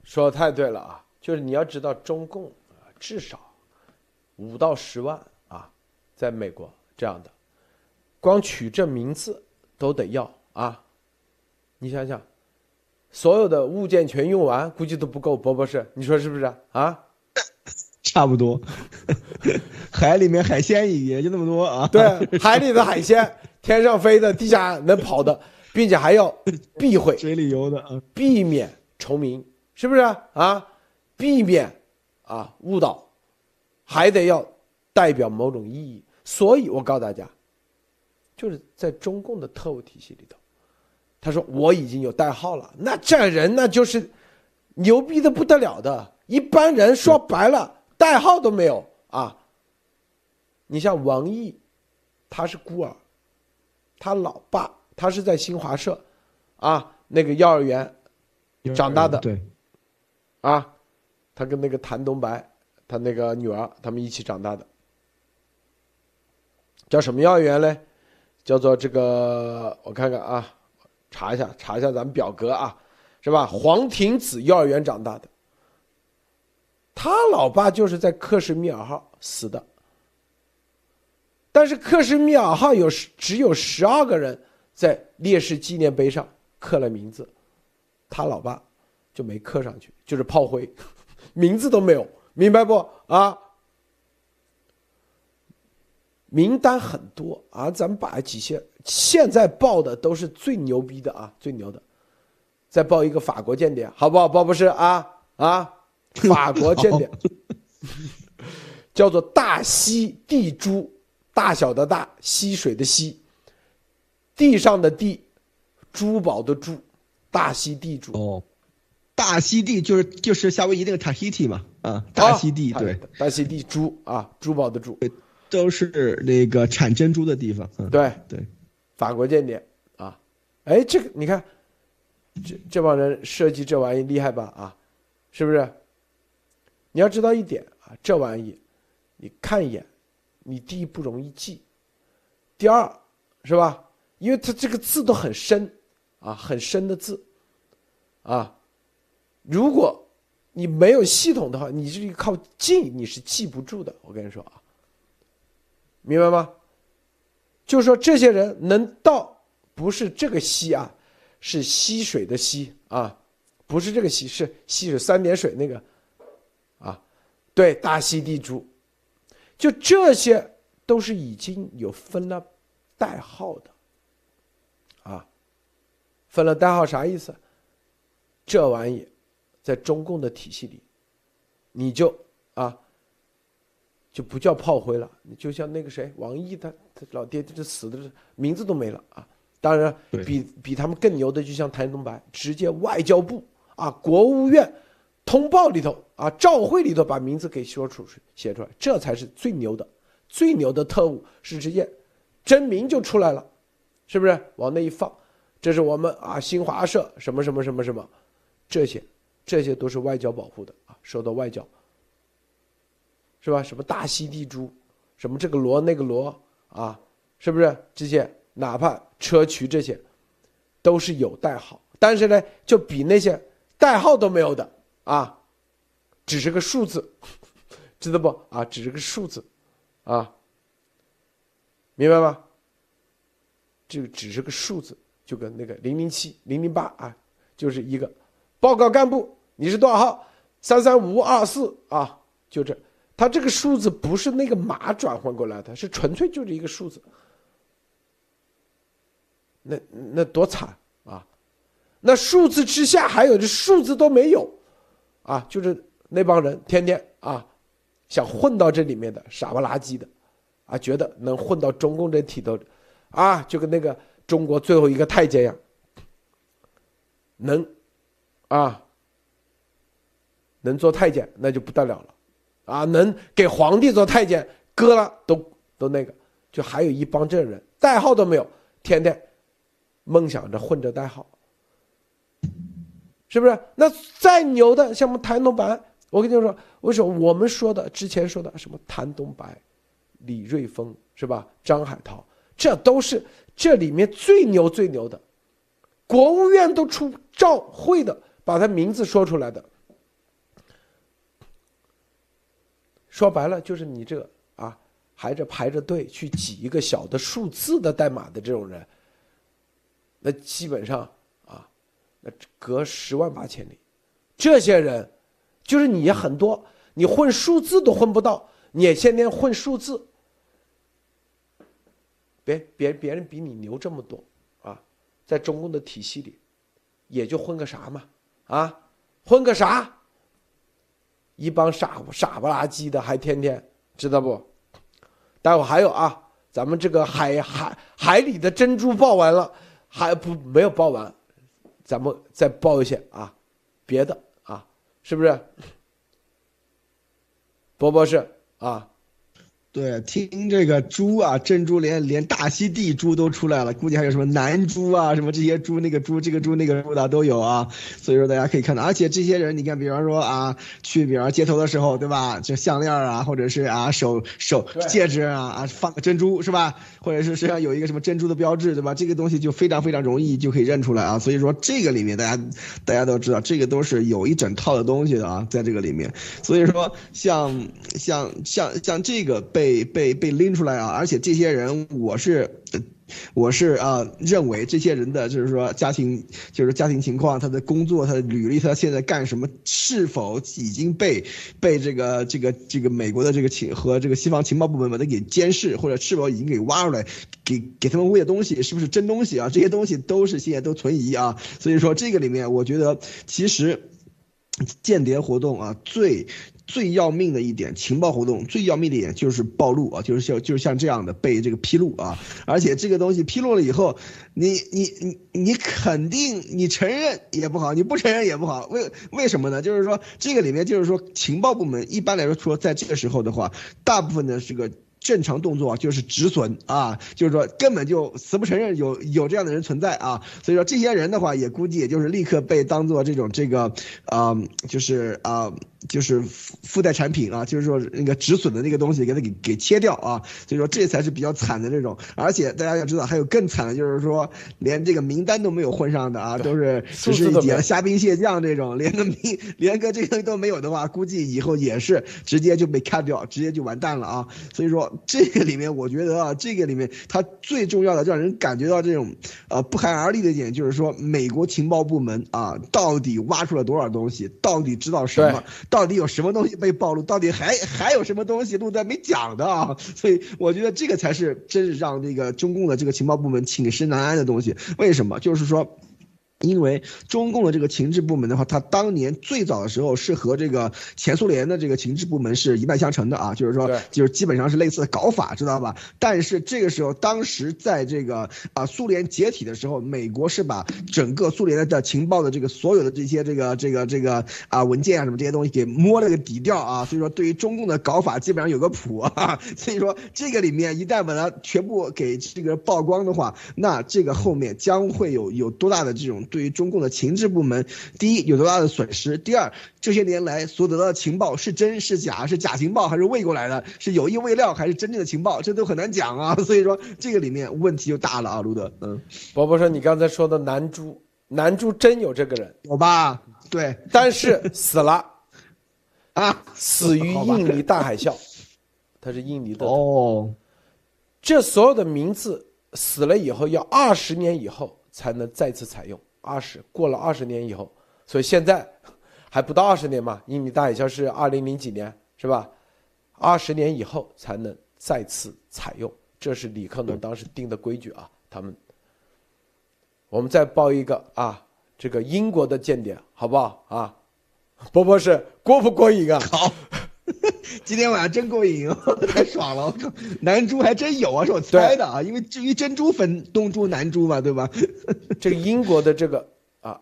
说的太对了啊！就是你要知道，中共，至少五到十万，在美国这样的，光取这名字都得要啊！你想想。所有的物件全用完，估计都不够。博博士，你说是不是啊？差不多，海里面海鲜也就那么多啊。对，海里的海鲜，天上飞的，地下能跑的，并且还要避讳水里游的啊，避免重名，是不是啊？避免啊误导，还得要代表某种意义。所以我告诉大家，就是在中共的特务体系里头。他说：“我已经有代号了，那这人那就是牛逼的不得了的。一般人说白了，代号都没有啊。你像王毅，他是孤儿，他老爸他是在新华社啊那个幼儿园长大的，对，啊，他跟那个谭东白他那个女儿他们一起长大的，叫什么幼儿园嘞？叫做这个，我看看啊。”查一下，查一下咱们表格啊，是吧？黄庭子幼儿园长大的，他老爸就是在克什米尔号死的。但是克什米尔号有只有十二个人在烈士纪念碑上刻了名字，他老爸就没刻上去，就是炮灰，名字都没有，明白不啊？名单很多啊，咱们把几些现在报的都是最牛逼的啊，最牛的，再报一个法国间谍，好不好？报不是啊啊，法国间谍，叫做大溪地珠，大小的大，溪水的溪，地上的地，珠宝的珠，大溪地珠。哦，大溪地就是就是夏威夷那个 Tahiti 嘛，啊，大溪地对，大溪地珠啊，珠宝的珠。都是那个产珍珠的地方。对对，法国间谍啊，哎，这个你看，这这帮人设计这玩意厉害吧？啊，是不是？你要知道一点啊，这玩意，你看一眼，你第一不容易记，第二是吧？因为它这个字都很深啊，很深的字啊，如果你没有系统的话，你是靠记你是记不住的。我跟你说啊。明白吗？就是说，这些人能到，不是这个溪啊，是溪水的溪啊，不是这个溪，是溪水三点水那个，啊，对，大溪地珠，就这些都是已经有分了代号的，啊，分了代号啥意思？这玩意，在中共的体系里，你就啊。就不叫炮灰了，你就像那个谁，王毅他他老爹这死的名字都没了啊！当然，比比他们更牛的，就像谭东白，直接外交部啊，国务院通报里头啊，照会里头把名字给说出去写出来，这才是最牛的，最牛的特务是直接真名就出来了，是不是？往那一放，这是我们啊新华社什么什么什么什么，这些这些都是外交保护的啊，受到外交。是吧？什么大溪地珠，什么这个罗那个罗啊，是不是这些？哪怕车渠这些，都是有代号，但是呢，就比那些代号都没有的啊，只是个数字，知道不？啊，只是个数字，啊，明白吗？这个只是个数字，就跟那个零零七、零零八啊，就是一个报告干部，你是多少号？三三五二四啊，就这。它这个数字不是那个码转换过来的，是纯粹就是一个数字。那那多惨啊！那数字之下还有这数字都没有，啊，就是那帮人天天啊想混到这里面的傻不拉几的，啊，觉得能混到中共这体头，啊，就跟那个中国最后一个太监一样，能，啊，能做太监那就不得了了，啊，能给皇帝做太监，割了都都那个，就还有一帮这人代号都没有，天天梦想着混着代号，是不是？那再牛的像我们谭东白，我跟你说，为什么我们说的之前说的什么谭东白？李瑞峰是吧？张海涛，这都是这里面最牛最牛的，国务院都出照会的，把他名字说出来的。说白了就是你这个啊，还着排着队去挤一个小的数字的代码的这种人，那基本上啊，那隔十万八千里，这些人就是你很多，你混数字都混不到。你也天天混数字，别别别人比你牛这么多啊，在中共的体系里，也就混个啥嘛啊，混个啥？一帮傻傻不拉几的，还天天知道不？待会还有啊，咱们这个海海海里的珍珠爆完了，还不没有爆完，咱们再爆一些啊，别的啊，是不是？波波是。啊，对，听这个猪啊，珍珠连连大溪地猪都出来了，估计还有什么南猪啊，什么这些猪，那个猪，这个猪，那个猪的都有啊。所以说大家可以看到，而且这些人，你看，比方说啊，去比方街头的时候，对吧？这项链啊，或者是啊手手戒指啊啊，放个珍珠是吧？或者是身上有一个什么珍珠的标志，对吧？这个东西就非常非常容易就可以认出来啊。所以说这个里面，大家大家都知道，这个都是有一整套的东西的啊，在这个里面。所以说像像像像这个被被被拎出来啊，而且这些人，我是。我是啊，认为这些人的就是说家庭，就是家庭情况，他的工作，他的履历，他现在干什么，是否已经被被这个这个这个美国的这个情和这个西方情报部门把他给监视，或者是否已经给挖出来，给给他们喂的东西是不是真东西啊？这些东西都是现在都存疑啊。所以说这个里面，我觉得其实间谍活动啊，最。最要命的一点，情报活动最要命的一点就是暴露啊，就是像就是像这样的被这个披露啊，而且这个东西披露了以后，你你你你肯定你承认也不好，你不承认也不好，为为什么呢？就是说这个里面就是说情报部门一般来说说在这个时候的话，大部分的这个。正常动作就是止损啊，就是说根本就死不承认有有这样的人存在啊，所以说这些人的话也估计也就是立刻被当做这种这个，啊，就是啊，就是附带产品啊，就是说那个止损的那个东西给它给给切掉啊，所以说这才是比较惨的这种，而且大家要知道还有更惨的，就是说连这个名单都没有混上的啊，都是只是点虾兵蟹将这种，连个名连个这个都没有的话，估计以后也是直接就被砍掉，直接就完蛋了啊，所以说。这个里面，我觉得啊，这个里面它最重要的，让人感觉到这种，呃，不寒而栗的一点，就是说，美国情报部门啊，到底挖出了多少东西，到底知道什么，到到底有什么东西被暴露，到底还还有什么东西路在没讲的啊？所以我觉得这个才是真是让这个中共的这个情报部门寝食难安的东西。为什么？就是说。因为中共的这个情治部门的话，它当年最早的时候是和这个前苏联的这个情治部门是一脉相承的啊，就是说，就是基本上是类似的搞法，知道吧？但是这个时候，当时在这个啊苏联解体的时候，美国是把整个苏联的情报的这个所有的这些这个这个这个啊文件啊什么这些东西给摸了个底调啊，所以说对于中共的搞法基本上有个谱啊，所以说这个里面一旦把它全部给这个曝光的话，那这个后面将会有有多大的这种。对于中共的情治部门，第一有多大的损失？第二，这些年来所得到的情报是真是假？是假情报还是喂过来的？是有意未料还是真正的情报？这都很难讲啊！所以说这个里面问题就大了啊，卢德。嗯，伯伯说你刚才说的南珠，南珠真有这个人？有吧？对，但是死了 啊，死于印尼大海啸，他是印尼的哦。这所有的名字死了以后，要二十年以后才能再次采用。二十过了二十年以后，所以现在还不到二十年嘛？印尼大海啸是二零零几年是吧？二十年以后才能再次采用，这是李克农当时定的规矩啊。他们，我们再报一个啊，这个英国的间谍好不好啊？波波是过不过瘾啊？好，今天晚上真过瘾，太爽了！我靠，南珠还真有啊，是我猜的啊，因为至于珍珠分东珠南珠嘛，对吧？这个英国的这个啊，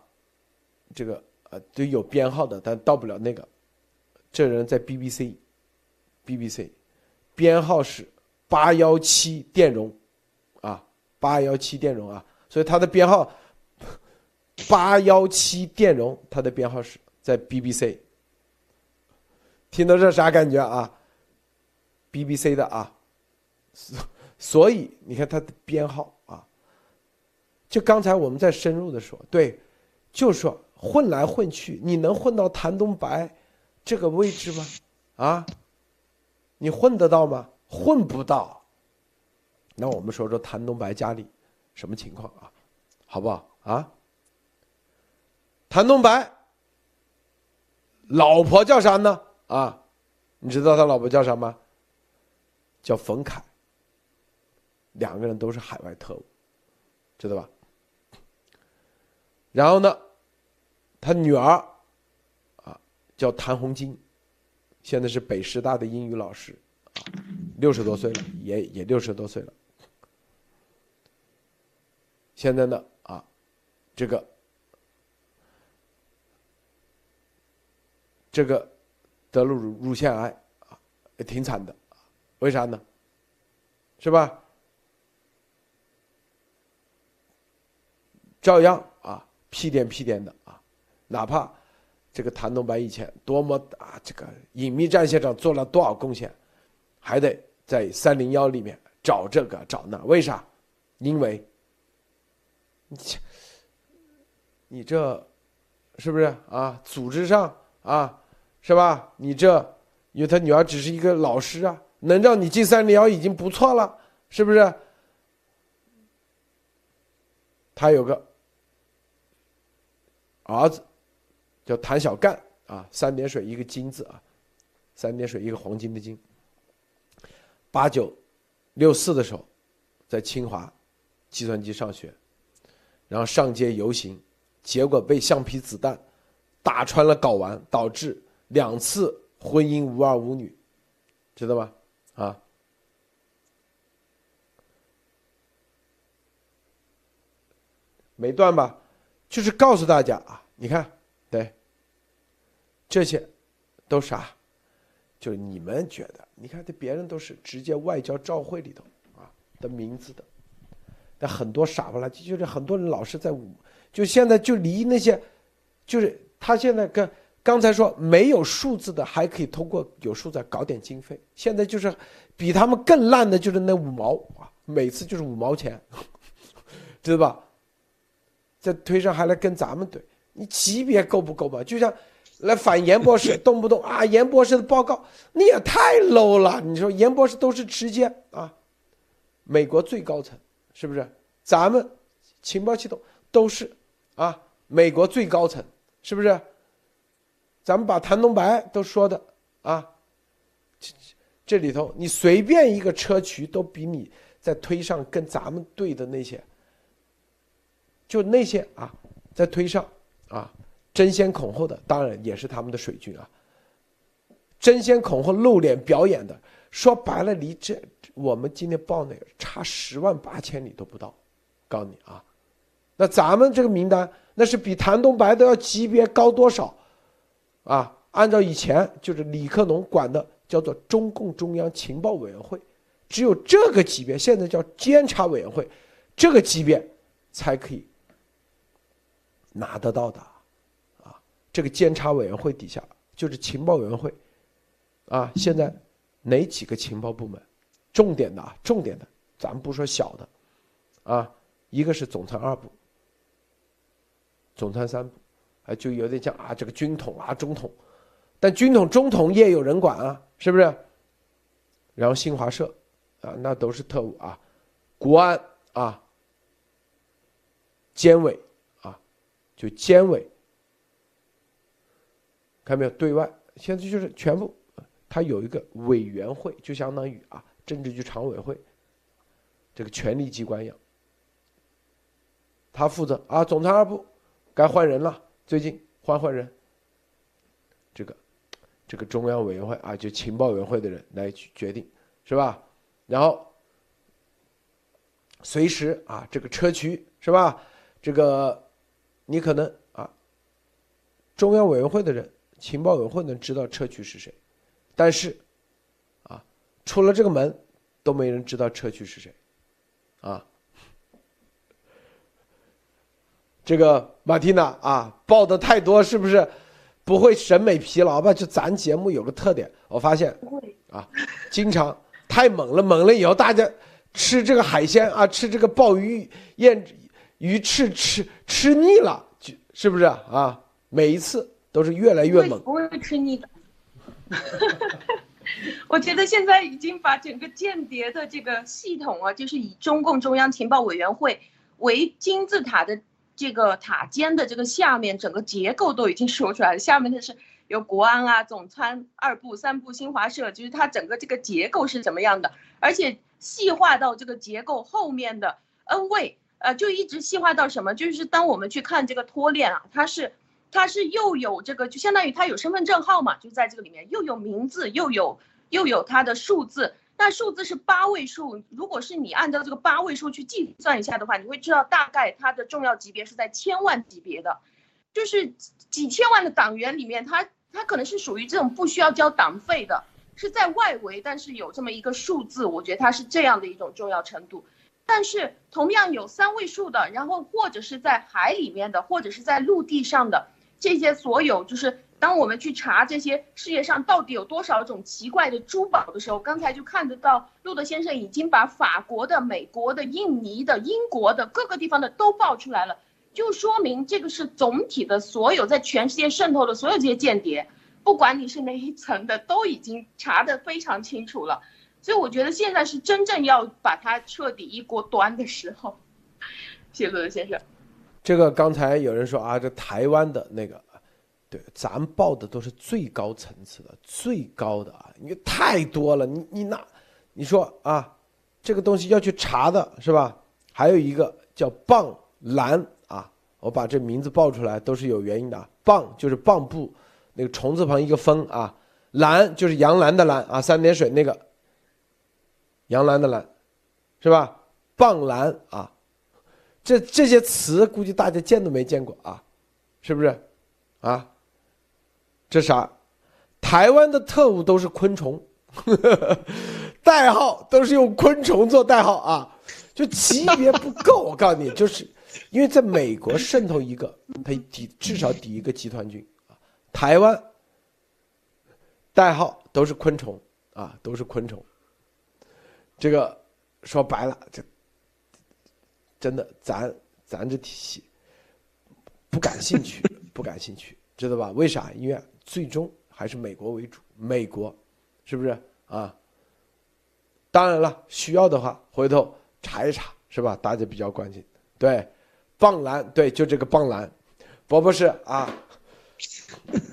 这个啊都有编号的，但到不了那个。这人在 BBC，BBC，编号是八幺七电容，啊，八幺七电容啊，所以他的编号八幺七电容，他的编号是在 BBC。听到这啥感觉啊？BBC 的啊，所以你看它的编号啊，就刚才我们在深入的说，对，就说混来混去，你能混到谭东白这个位置吗？啊，你混得到吗？混不到。那我们说说谭东白家里什么情况啊？好不好啊？谭东白老婆叫啥呢？啊，你知道他老婆叫啥吗？叫冯凯。两个人都是海外特务，知道吧？然后呢，他女儿啊叫谭红金，现在是北师大的英语老师，啊，六十多岁了，也也六十多岁了。现在呢，啊，这个这个。得了乳乳腺癌啊，也挺惨的，为啥呢？是吧？照样啊，屁颠屁颠的啊，哪怕这个谭东白以前多么啊，这个隐秘战线上做了多少贡献，还得在三零幺里面找这个找那，为啥？因为，你你这是不是啊？组织上啊？是吧？你这，因为他女儿只是一个老师啊，能让你进三零幺已经不错了，是不是？他有个儿子，叫谭小干啊，三点水一个金字啊，三点水一个黄金的金。八九六四的时候，在清华计算机上学，然后上街游行，结果被橡皮子弹打穿了睾丸，导致。两次婚姻无儿无女，知道吗？啊，没断吧？就是告诉大家啊，你看，对，这些都啥？就是你们觉得，你看这别人都是直接外交照会里头啊的名字的，但很多傻不拉几，就是很多人老是在，就现在就离那些，就是他现在跟。刚才说没有数字的还可以通过有数字搞点经费，现在就是比他们更烂的就是那五毛啊，每次就是五毛钱，知道吧？在推上还来跟咱们怼，你级别够不够吧？就像来反严博士，动不动啊严博士的报告你也太 low 了。你说严博士都是直接啊，美国最高层是不是？咱们情报系统都是啊，美国最高层是不是？咱们把谭东白都说的啊，这这里头你随便一个车渠都比你在推上跟咱们对的那些，就那些啊，在推上啊争先恐后的，当然也是他们的水军啊，争先恐后露脸表演的，说白了离这我们今天报那个差十万八千里都不到，告诉你啊，那咱们这个名单那是比谭东白都要级别高多少？啊，按照以前就是李克农管的叫做中共中央情报委员会，只有这个级别，现在叫监察委员会，这个级别才可以拿得到的，啊，这个监察委员会底下就是情报委员会，啊，现在哪几个情报部门，重点的啊，重点的，咱们不说小的，啊，一个是总参二部，总参三部。啊，就有点像啊，这个军统啊，中统，但军统、中统也有人管啊，是不是？然后新华社，啊，那都是特务啊，国安啊，监委啊，就监委，看没有？对外现在就是全部，他有一个委员会，就相当于啊，政治局常委会，这个权力机关一样，他负责啊，总参二部该换人了。最近换换人，这个这个中央委员会啊，就情报委员会的人来去决定，是吧？然后随时啊，这个车渠是吧？这个你可能啊，中央委员会的人、情报委员会能知道车渠是谁，但是啊，出了这个门都没人知道车渠是谁，啊。这个马蒂娜啊，报的太多是不是不会审美疲劳吧？就咱节目有个特点，我发现啊，经常太猛了，猛了以后大家吃这个海鲜啊，吃这个鲍鱼、燕鱼翅吃吃腻了，就是不是啊？每一次都是越来越猛，不会吃腻的。我觉得现在已经把整个间谍的这个系统啊，就是以中共中央情报委员会为金字塔的。这个塔尖的这个下面整个结构都已经说出来了，下面的是有国安啊、总参二部、三部、新华社，就是它整个这个结构是怎么样的，而且细化到这个结构后面的 N 位，呃，就一直细化到什么？就是当我们去看这个脱链啊，它是它是又有这个，就相当于它有身份证号嘛，就在这个里面又有名字，又有又有它的数字。那数字是八位数，如果是你按照这个八位数去计算一下的话，你会知道大概它的重要级别是在千万级别的，就是几千万的党员里面，它它可能是属于这种不需要交党费的，是在外围，但是有这么一个数字，我觉得它是这样的一种重要程度。但是同样有三位数的，然后或者是在海里面的，或者是在陆地上的这些所有就是。当我们去查这些世界上到底有多少种奇怪的珠宝的时候，刚才就看得到路德先生已经把法国的、美国的、印尼的、英国的各个地方的都报出来了，就说明这个是总体的所有在全世界渗透的所有这些间谍，不管你是哪一层的，都已经查得非常清楚了。所以我觉得现在是真正要把它彻底一锅端的时候。谢谢路德先生。这个刚才有人说啊，这台湾的那个。对，咱报的都是最高层次的、最高的啊，因为太多了。你你那，你说啊，这个东西要去查的是吧？还有一个叫蚌蓝啊，我把这名字报出来都是有原因的。蚌就是蚌埠，那个虫字旁一个风啊，蓝就是杨澜的蓝啊，三点水那个杨澜的澜，是吧？蚌蓝啊，这这些词估计大家见都没见过啊，是不是？啊？这啥？台湾的特务都是昆虫，代号都是用昆虫做代号啊，就级别不够。我告诉你，就是因为在美国渗透一个，他抵至少抵一个集团军啊。台湾代号都是昆虫啊，都是昆虫。这个说白了，这真的咱咱这体系不感兴趣，不感兴趣，知道吧？为啥？因为。最终还是美国为主，美国，是不是啊？当然了，需要的话回头查一查，是吧？大家比较关心，对，棒篮，对，就这个棒篮，我不是啊。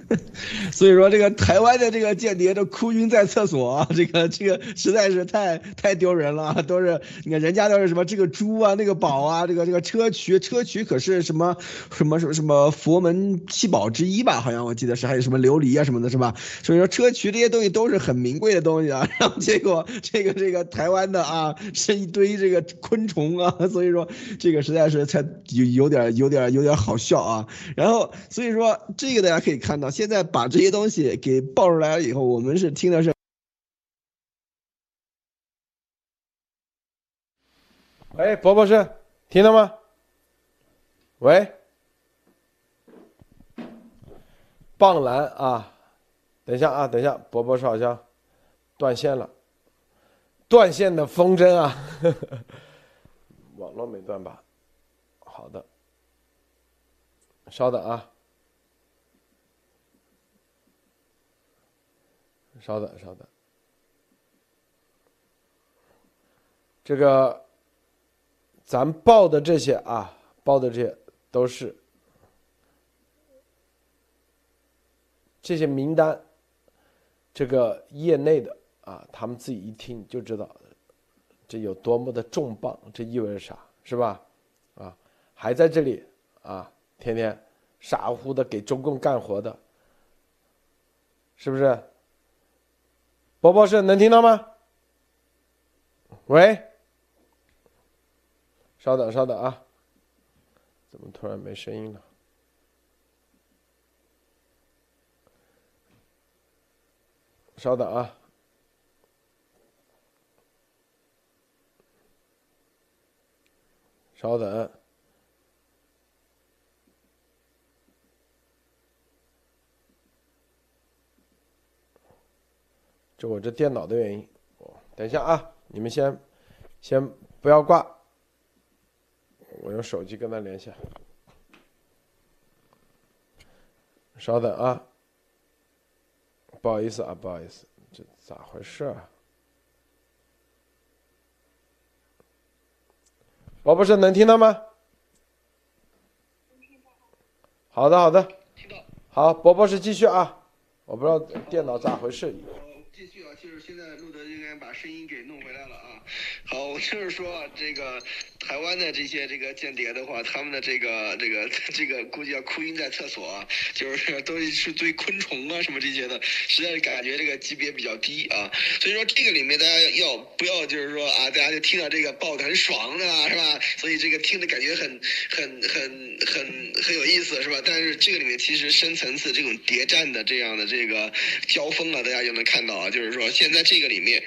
所以说，这个台湾的这个间谍都哭晕在厕所啊，这个这个实在是太太丢人了。都是你看人家都是什么这个猪啊，那个宝啊，这个这个车渠车渠可是什么什么什么什么佛门七宝之一吧？好像我记得是还有什么琉璃啊什么的，是吧？所以说车渠这些东西都是很名贵的东西啊。然后结果这个这个台湾的啊是一堆这个昆虫啊，所以说这个实在是才有有点有点有点好笑啊。然后所以说这个大家可以看到。现现在把这些东西给爆出来了以后，我们是听的是。喂，博博士，听到吗？喂，棒蓝啊，等一下啊，等一下，博博士好像断线了，断线的风筝啊，网络没断吧？好的，稍等啊。稍等，稍等。这个，咱报的这些啊，报的这些都是这些名单。这个业内的啊，他们自己一听就知道，这有多么的重磅，这意味着啥，是吧？啊，还在这里啊，天天傻乎乎的给中共干活的。是不是？博博士能听到吗？喂，稍等稍等啊，怎么突然没声音了？稍等啊，稍等。就我这电脑的原因，等一下啊，你们先先不要挂，我用手机跟他联系，稍等啊，不好意思啊，不好意思，这咋回事啊？王博士能听到吗？好的，好的。好，博博士继续啊，我不知道电脑咋回事。继续啊，就是现在路德应该把声音给弄回来了啊。好，我就是说这个台湾的这些这个间谍的话，他们的这个这个这个估计要哭晕在厕所啊，就是都是对昆虫啊什么这些的，实在是感觉这个级别比较低啊。所以说这个里面大家要不要就是说啊，大家就听到这个爆的很爽的啊，是吧？所以这个听的感觉很很很很很有意思，是吧？但是这个里面其实深层次这种谍战的这样的这个交锋啊，大家就能看到啊。就是说，现在这个里面，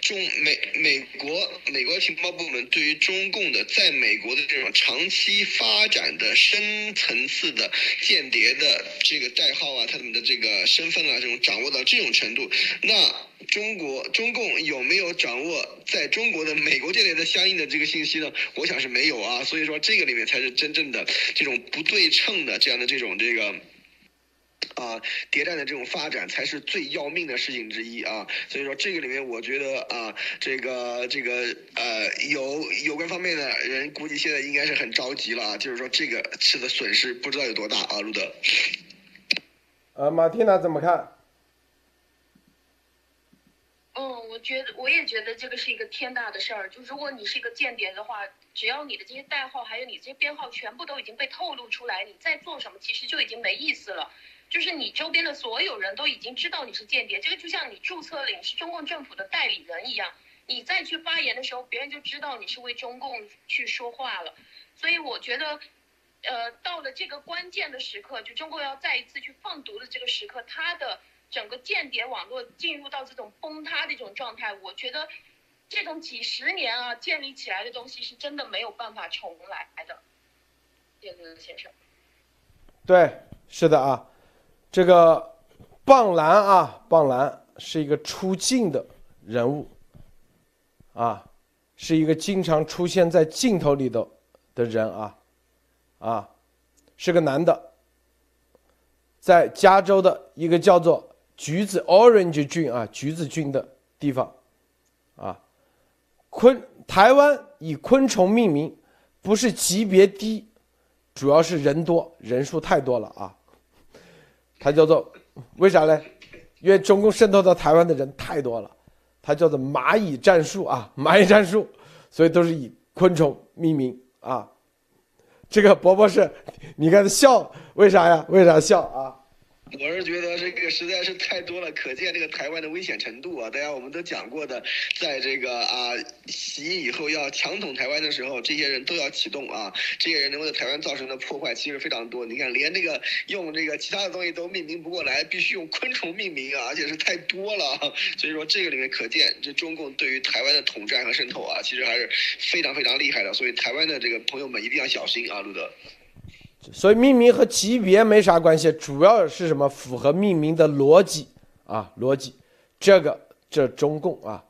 中美美国美国情报部门对于中共的在美国的这种长期发展的深层次的间谍的这个代号啊，他们的这个身份啊，这种掌握到这种程度，那中国中共有没有掌握在中国的美国间谍的相应的这个信息呢？我想是没有啊。所以说，这个里面才是真正的这种不对称的这样的这种这个。啊，谍战的这种发展才是最要命的事情之一啊！所以说这个里面，我觉得啊，这个这个呃，有有关方面的人估计现在应该是很着急了啊，就是说这个吃的损失不知道有多大啊，路德。呃，马蒂娜怎么看？嗯，我觉得我也觉得这个是一个天大的事儿。就如果你是一个间谍的话，只要你的这些代号还有你这些编号全部都已经被透露出来，你再做什么其实就已经没意思了。就是你周边的所有人都已经知道你是间谍，这个就像你注册了你是中共政府的代理人一样，你再去发言的时候，别人就知道你是为中共去说话了。所以我觉得，呃，到了这个关键的时刻，就中共要再一次去放毒的这个时刻，它的整个间谍网络进入到这种崩塌的一种状态，我觉得这种几十年啊建立起来的东西是真的没有办法重来的。叶子先生，对，是的啊。这个棒兰啊，棒兰是一个出镜的人物，啊，是一个经常出现在镜头里的的人啊，啊，是个男的，在加州的一个叫做橘子 Orange 郡啊，橘子郡的地方，啊，昆台湾以昆虫命名，不是级别低，主要是人多，人数太多了啊。它叫做，为啥嘞？因为中共渗透到台湾的人太多了，它叫做蚂蚁战术啊，蚂蚁战术，所以都是以昆虫命名啊。这个伯伯是，你看他笑，为啥呀？为啥笑啊？我是觉得这个实在是太多了，可见这个台湾的危险程度啊！大家我们都讲过的，在这个啊习以后要强统台湾的时候，这些人都要启动啊，这些人能够在台湾造成的破坏其实非常多。你看，连这个用这个其他的东西都命名不过来，必须用昆虫命名啊，而且是太多了。所以说这个里面可见，这中共对于台湾的统战和渗透啊，其实还是非常非常厉害的。所以台湾的这个朋友们一定要小心啊，路德。所以命名和级别没啥关系，主要是什么符合命名的逻辑啊？逻辑，这个这中共啊，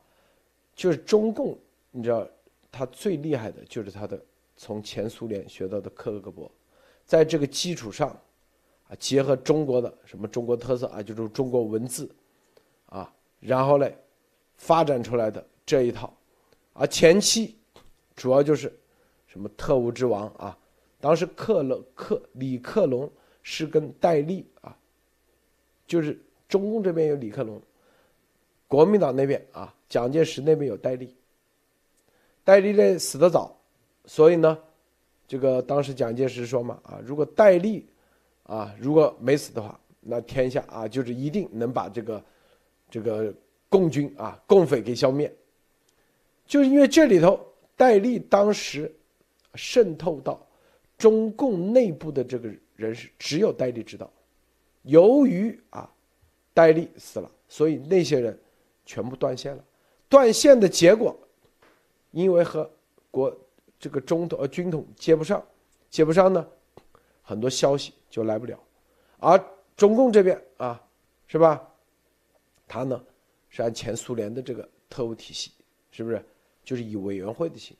就是中共，你知道，他最厉害的就是他的从前苏联学到的克格勃，在这个基础上，啊，结合中国的什么中国特色啊，就是中国文字，啊，然后嘞，发展出来的这一套，啊，前期主要就是什么特务之王啊。当时克隆克李克龙是跟戴笠啊，就是中共这边有李克龙，国民党那边啊，蒋介石那边有戴笠。戴笠呢死得早，所以呢，这个当时蒋介石说嘛啊，如果戴笠啊如果没死的话，那天下啊就是一定能把这个这个共军啊共匪给消灭。就是因为这里头戴笠当时渗透到中共内部的这个人是，只有戴笠知道。由于啊戴笠死了，所以那些人全部断线了。断线的结果，因为和国这个中统呃军统接不上，接不上呢，很多消息就来不了。而中共这边啊，是吧？他呢是按前苏联的这个特务体系，是不是？就是以委员会的形。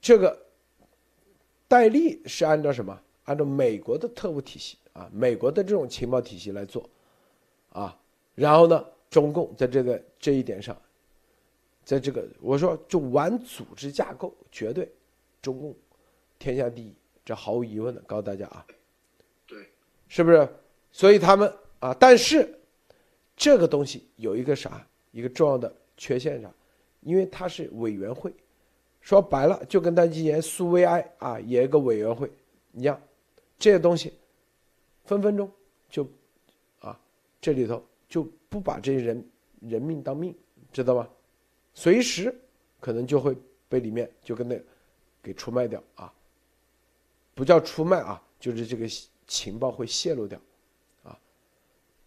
这个戴笠是按照什么？按照美国的特务体系啊，美国的这种情报体系来做，啊，然后呢，中共在这个这一点上，在这个我说就玩组织架构，绝对中共天下第一，这毫无疑问的，告诉大家啊，对，是不是？所以他们啊，但是这个东西有一个啥，一个重要的缺陷啥？因为它是委员会，说白了就跟他之前苏维埃啊也一个委员会一样，这些东西分分钟就啊这里头就不把这些人人命当命，知道吗？随时可能就会被里面就跟那给出卖掉啊，不叫出卖啊，就是这个情报会泄露掉啊。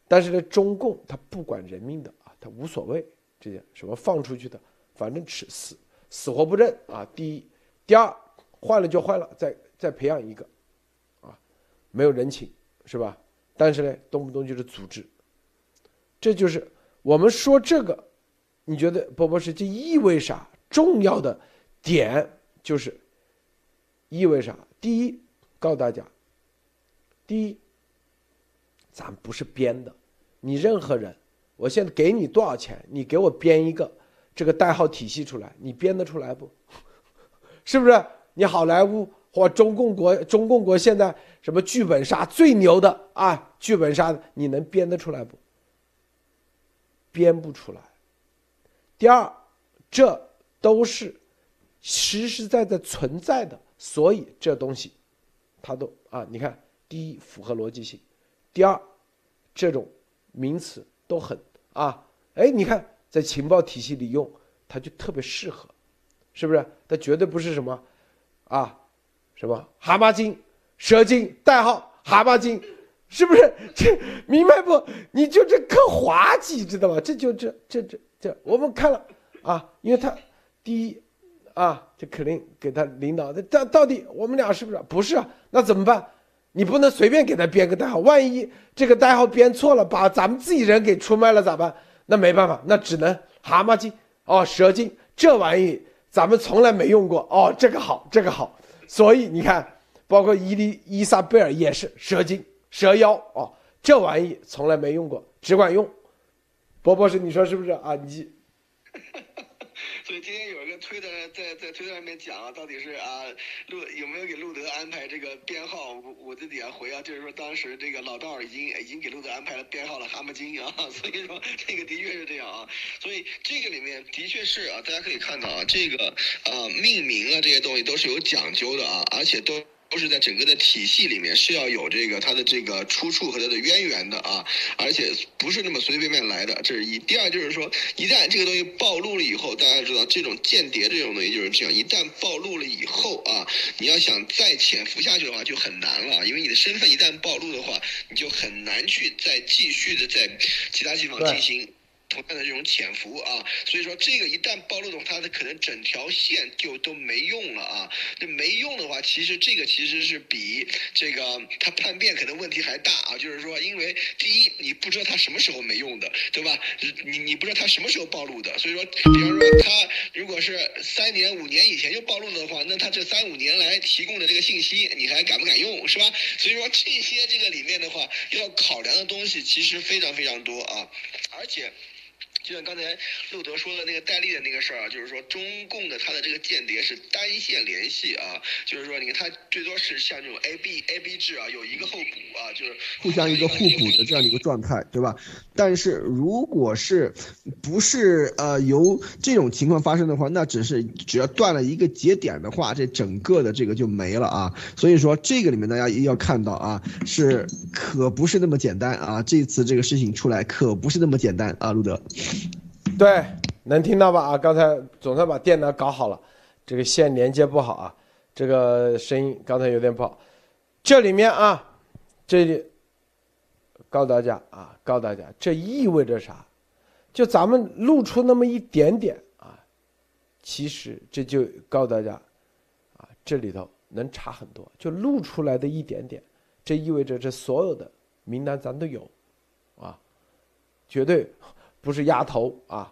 但是呢，中共他不管人命的啊，他无所谓这些什么放出去的。反正死死死活不认啊！第一，第二，换了就换了，再再培养一个，啊，没有人情是吧？但是呢，动不动就是组织，这就是我们说这个，你觉得波波是这意味啥？重要的点就是意味啥？第一，告诉大家，第一，咱不是编的，你任何人，我现在给你多少钱，你给我编一个。这个代号体系出来，你编得出来不？是不是？你好莱坞或中共国、中共国现在什么剧本杀最牛的啊？剧本杀你能编得出来不？编不出来。第二，这都是实实在在存在的，所以这东西，它都啊，你看，第一符合逻辑性，第二，这种名词都很啊，哎，你看。在情报体系里用，它就特别适合，是不是？它绝对不是什么，啊，什么蛤蟆精、蛇精，代号蛤蟆精，是不是？这明白不？你就这可滑稽，知道吧？这就这这这这，我们看了啊，因为他第一啊，这肯定给他领导，这到底我们俩是不是？不是啊，那怎么办？你不能随便给他编个代号，万一这个代号编错了，把咱们自己人给出卖了咋办？那没办法，那只能蛤蟆精哦，蛇精这玩意咱们从来没用过哦，这个好，这个好，所以你看，包括伊丽伊莎贝尔也是蛇精蛇妖哦，这玩意从来没用过，只管用。波波是你说是不是啊？你。所以今天有一个推的在在推特上面讲啊，到底是啊路有没有给路德安排这个编号？我我自己要回啊，就是说当时这个老道已经已经给路德安排了编号了蛤蟆精啊，所以说这个的确是这样啊。所以这个里面的确是啊，大家可以看到啊，这个啊命名啊这些东西都是有讲究的啊，而且都。都是在整个的体系里面是要有这个它的这个出处和它的渊源的啊，而且不是那么随随便便来的，这是一。第二就是说，一旦这个东西暴露了以后，大家知道这种间谍这种东西就是这样，一旦暴露了以后啊，你要想再潜伏下去的话就很难了，因为你的身份一旦暴露的话，你就很难去再继续的在其他地方进行。同样的这种潜伏啊，所以说这个一旦暴露的话，它的可能整条线就都没用了啊。那没用的话，其实这个其实是比这个他叛变可能问题还大啊。就是说，因为第一你不知道他什么时候没用的，对吧？你你不知道他什么时候暴露的，所以说，比方说他如果是三年五年以前就暴露的话，那他这三五年来提供的这个信息，你还敢不敢用，是吧？所以说这些这个里面的话，要考量的东西其实非常非常多啊，而且。就像刚才路德说的那个戴笠的那个事儿啊，就是说中共的他的这个间谍是单线联系啊，就是说你看他最多是像这种 A B A B 制啊，有一个候补啊，就是互相一个互补的这样的一个状态，对吧？但是如果是不是呃由这种情况发生的话，那只是只要断了一个节点的话，这整个的这个就没了啊。所以说这个里面大家要看到啊，是可不是那么简单啊。这次这个事情出来可不是那么简单啊，路德。对，能听到吧？啊，刚才总算把电脑搞好了，这个线连接不好啊，这个声音刚才有点不好。这里面啊，这里告诉大家啊，告诉大家，这意味着啥？就咱们露出那么一点点啊，其实这就告诉大家啊，这里头能查很多，就露出来的一点点，这意味着这所有的名单咱都有，啊，绝对。不是压头啊！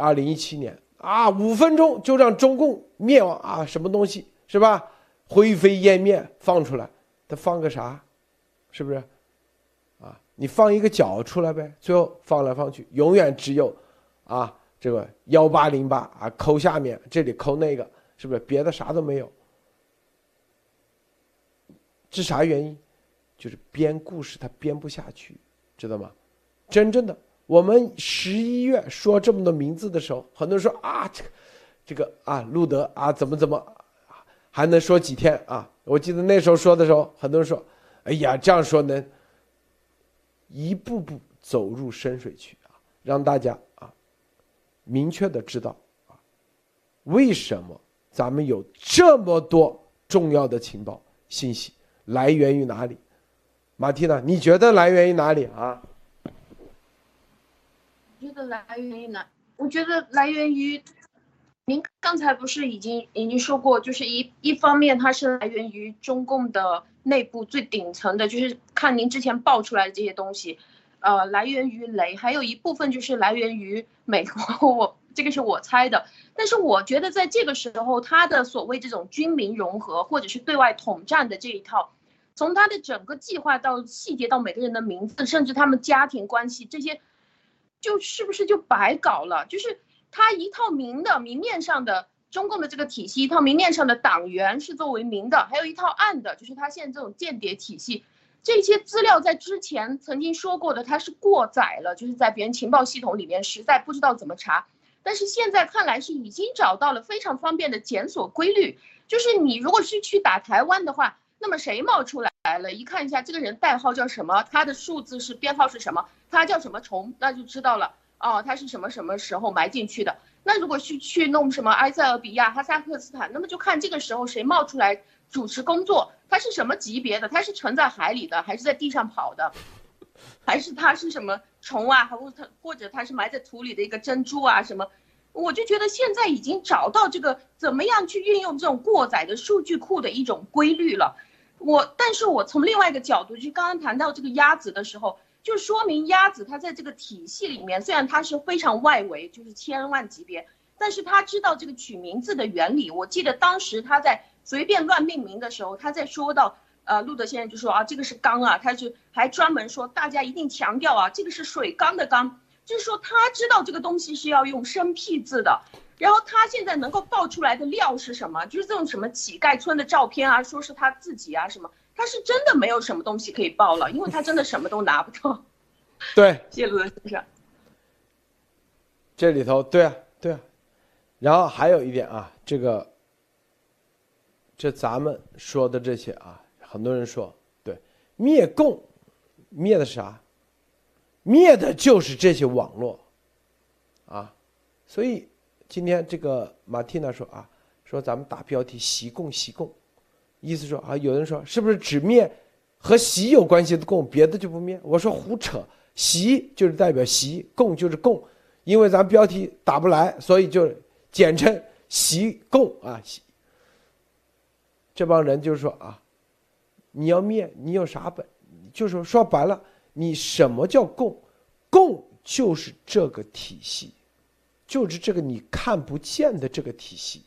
二零一七年啊，五分钟就让中共灭亡啊！什么东西是吧？灰飞烟灭放出来，他放个啥？是不是？啊，你放一个脚出来呗？最后放来放去，永远只有啊这个幺八零八啊抠下面，这里抠那个，是不是？别的啥都没有。这啥原因？就是编故事他编不下去，知道吗？真正的。我们十一月说这么多名字的时候，很多人说啊，这个，这个啊，路德啊，怎么怎么，还能说几天啊？我记得那时候说的时候，很多人说，哎呀，这样说能一步步走入深水区啊，让大家啊明确的知道啊，为什么咱们有这么多重要的情报信息来源于哪里？马蒂娜，你觉得来源于哪里啊？觉得来源于哪？我觉得来源于，您刚才不是已经已经说过，就是一一方面它是来源于中共的内部最顶层的，就是看您之前爆出来的这些东西，呃，来源于雷，还有一部分就是来源于美国，我这个是我猜的。但是我觉得在这个时候，他的所谓这种军民融合或者是对外统战的这一套，从他的整个计划到细节到每个人的名字，甚至他们家庭关系这些。就是不是就白搞了？就是他一套明的明面上的中共的这个体系，一套明面上的党员是作为明的，还有一套暗的，就是他现在这种间谍体系。这些资料在之前曾经说过的，他是过载了，就是在别人情报系统里面实在不知道怎么查。但是现在看来是已经找到了非常方便的检索规律，就是你如果是去打台湾的话，那么谁冒出来来了？一看一下这个人代号叫什么，他的数字是编号是什么？他叫什么虫，那就知道了哦，他是什么什么时候埋进去的？那如果是去弄什么埃塞俄比亚、哈萨克斯坦，那么就看这个时候谁冒出来主持工作，他是什么级别的？他是沉在海里的，还是在地上跑的？还是他是什么虫啊？或者他或者他是埋在土里的一个珍珠啊？什么？我就觉得现在已经找到这个怎么样去运用这种过载的数据库的一种规律了。我，但是我从另外一个角度，就刚刚谈到这个鸭子的时候。就说明鸭子它在这个体系里面，虽然它是非常外围，就是千万级别，但是他知道这个取名字的原理。我记得当时他在随便乱命名的时候，他在说到，呃，路德先生就说啊，这个是缸啊，他就还专门说大家一定强调啊，这个是水缸的缸，就是说他知道这个东西是要用生僻字的。然后他现在能够爆出来的料是什么？就是这种什么乞丐村的照片啊，说是他自己啊什么。他是真的没有什么东西可以爆了，因为他真的什么都拿不到。对，谢陆先生。这里头，对啊，对啊。然后还有一点啊，这个，这咱们说的这些啊，很多人说，对，灭共，灭的啥？灭的就是这些网络，啊，所以今天这个马蒂娜说啊，说咱们打标题“习共，习共”。意思说啊，有人说是不是只灭和习有关系的共，别的就不灭？我说胡扯，习就是代表习，共就是共，因为咱标题打不来，所以就简称习共啊。这帮人就是说啊，你要灭，你有啥本？就是说白了，你什么叫共？共就是这个体系，就是这个你看不见的这个体系，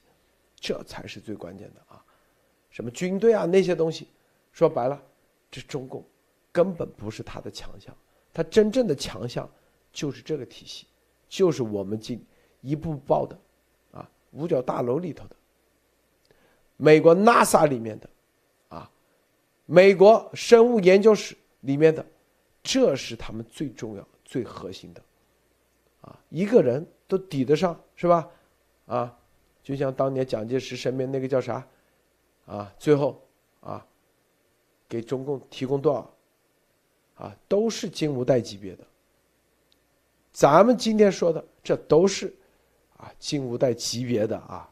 这才是最关键的啊。什么军队啊那些东西，说白了，这中共根本不是他的强项，他真正的强项就是这个体系，就是我们进一步报的，啊，五角大楼里头的，美国 NASA 里面的，啊，美国生物研究室里面的，这是他们最重要、最核心的，啊，一个人都抵得上是吧？啊，就像当年蒋介石身边那个叫啥，啊，最后啊，给中共提供多少？啊，都是金无代级别的。咱们今天说的，这都是啊金无代级别的啊。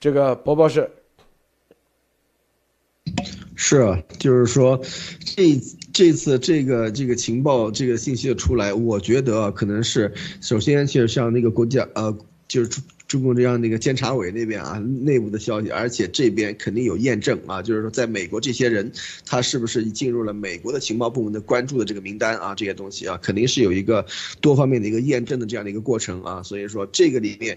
这个博博士是啊，就是说，这这次这个这个情报这个信息的出来，我觉得可能是首先就是像那个国家呃，就是。中共这样的一个监察委那边啊，内部的消息，而且这边肯定有验证啊，就是说在美国这些人，他是不是进入了美国的情报部门的关注的这个名单啊？这些东西啊，肯定是有一个多方面的一个验证的这样的一个过程啊。所以说这个里面，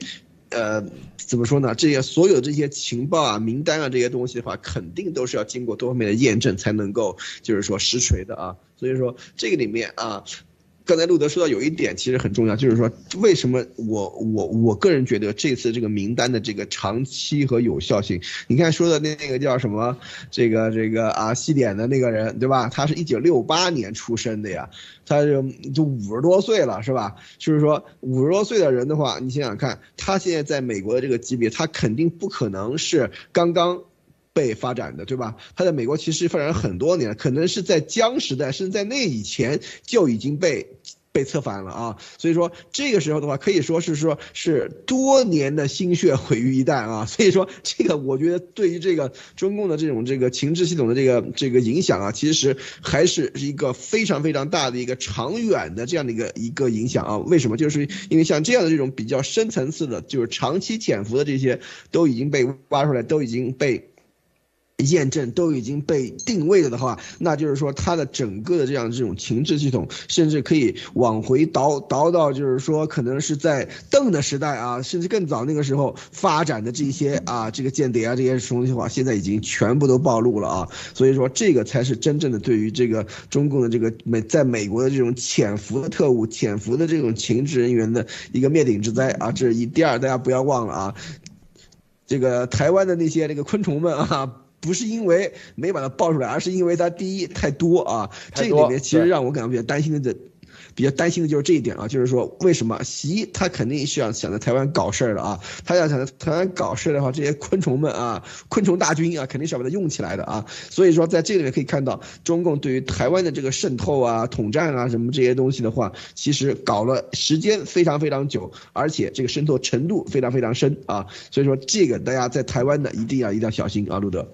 呃，怎么说呢？这些所有这些情报啊、名单啊这些东西的话，肯定都是要经过多方面的验证才能够就是说实锤的啊。所以说这个里面啊。刚才路德说到有一点其实很重要，就是说为什么我我我个人觉得这次这个名单的这个长期和有效性，你看说的那那个叫什么，这个这个啊西点的那个人对吧？他是一九六八年出生的呀，他就就五十多岁了是吧？就是说五十多岁的人的话，你想想看，他现在在美国的这个级别，他肯定不可能是刚刚。被发展的对吧？他在美国其实发展很多年，可能是在江时代，甚至在那以前就已经被被策反了啊。所以说这个时候的话，可以说是说是多年的心血毁于一旦啊。所以说这个我觉得对于这个中共的这种这个情治系统的这个这个影响啊，其实还是一个非常非常大的一个长远的这样的一个一个影响啊。为什么？就是因为像这样的这种比较深层次的，就是长期潜伏的这些都已经被挖出来，都已经被。验证都已经被定位了的话，那就是说它的整个的这样这种情治系统，甚至可以往回倒倒到，就是说可能是在邓的时代啊，甚至更早那个时候发展的这些啊，这个间谍啊这些东西的话，现在已经全部都暴露了啊。所以说这个才是真正的对于这个中共的这个美在美国的这种潜伏的特务、潜伏的这种情治人员的一个灭顶之灾啊。这是一第二，大家不要忘了啊，这个台湾的那些这个昆虫们啊。不是因为没把它爆出来，而是因为它第一太多啊。这里面其实让我感到比较担心的，比较担心的就是这一点啊，就是说为什么习他肯定是要想在台湾搞事儿的啊？他要想在台湾搞事儿的话，这些昆虫们啊，昆虫大军啊，肯定是要把它用起来的啊。所以说在这里面可以看到，中共对于台湾的这个渗透啊、统战啊什么这些东西的话，其实搞了时间非常非常久，而且这个渗透程度非常非常深啊。所以说这个大家在台湾的一定要一定要小心啊，路德。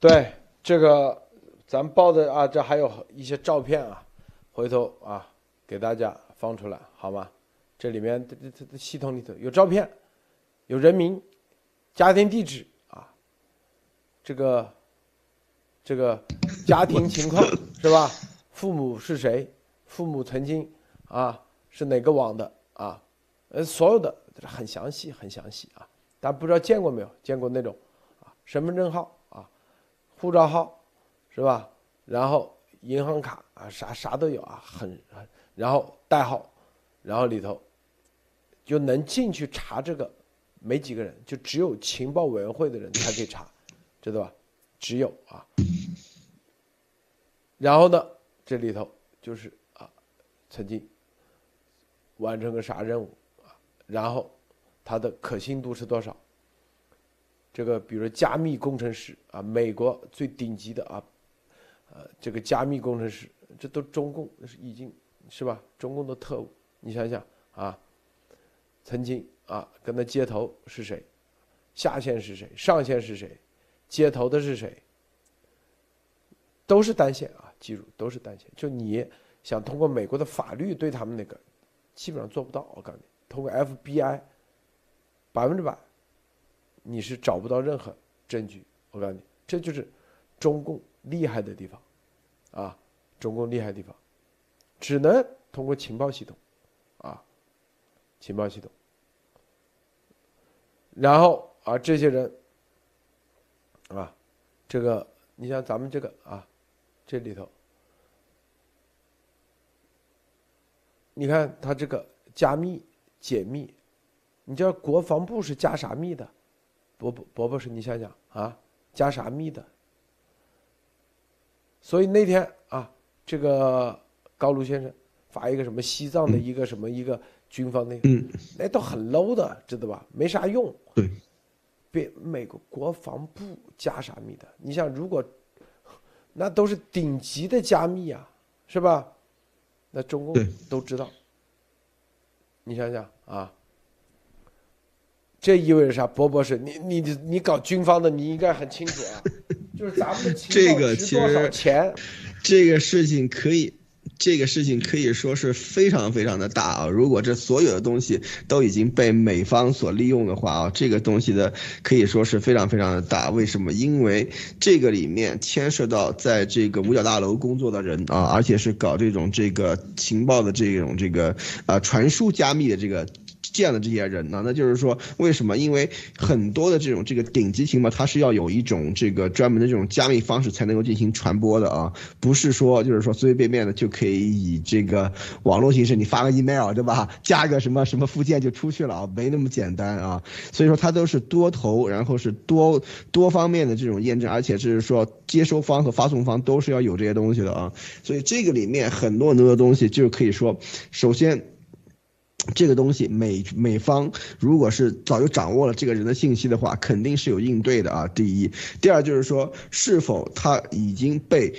对这个，咱报的啊，这还有一些照片啊，回头啊给大家放出来好吗？这里面这这这系统里头有照片，有人名、家庭地址啊，这个这个家庭情况是吧？父母是谁？父母曾经啊是哪个网的啊？呃，所有的很详细，很详细啊。但不知道见过没有？见过那种啊，身份证号。护照号，是吧？然后银行卡啊，啥啥都有啊，很，然后代号，然后里头就能进去查这个，没几个人，就只有情报委员会的人才可以查，知道吧？只有啊。然后呢，这里头就是啊，曾经完成个啥任务啊？然后它的可信度是多少？这个比如加密工程师啊，美国最顶级的啊，呃，这个加密工程师，这都中共是已经是吧？中共的特务，你想想啊，曾经啊跟他接头是谁？下线是谁？上线是谁？接头的是谁？都是单线啊，记住都是单线。就你想通过美国的法律对他们那个，基本上做不到。我告诉你，通过 FBI，百分之百。你是找不到任何证据，我告诉你，这就是中共厉害的地方，啊，中共厉害地方，只能通过情报系统，啊，情报系统，然后啊，这些人，啊，这个你像咱们这个啊，这里头，你看他这个加密解密，你知道国防部是加啥密的？伯伯伯伯是你想想啊，加啥密的？所以那天啊，这个高卢先生发一个什么西藏的一个什么一个军方那个，嗯，那都很 low 的，知道吧？没啥用。对，别美国国防部加啥密的？你想，如果那都是顶级的加密啊，是吧？那中共都知道。你想想啊，这意味着啥？博博士，你你你搞军方的，你应该很清楚啊，就是咱们的情这个其实钱？这个事情可以，这个事情可以说是非常非常的大啊！如果这所有的东西都已经被美方所利用的话啊，这个东西的可以说是非常非常的大。为什么？因为这个里面牵涉到在这个五角大楼工作的人啊，而且是搞这种这个情报的这种这个啊传输加密的这个。这样的这些人呢，那就是说，为什么？因为很多的这种这个顶级情报，它是要有一种这个专门的这种加密方式才能够进行传播的啊，不是说就是说随随便便的就可以以这个网络形式，你发个 email 对吧？加个什么什么附件就出去了啊，没那么简单啊。所以说它都是多头，然后是多多方面的这种验证，而且是说接收方和发送方都是要有这些东西的啊。所以这个里面很多很多的东西，就是可以说，首先。这个东西美美方如果是早就掌握了这个人的信息的话，肯定是有应对的啊。第一，第二就是说，是否他已经被。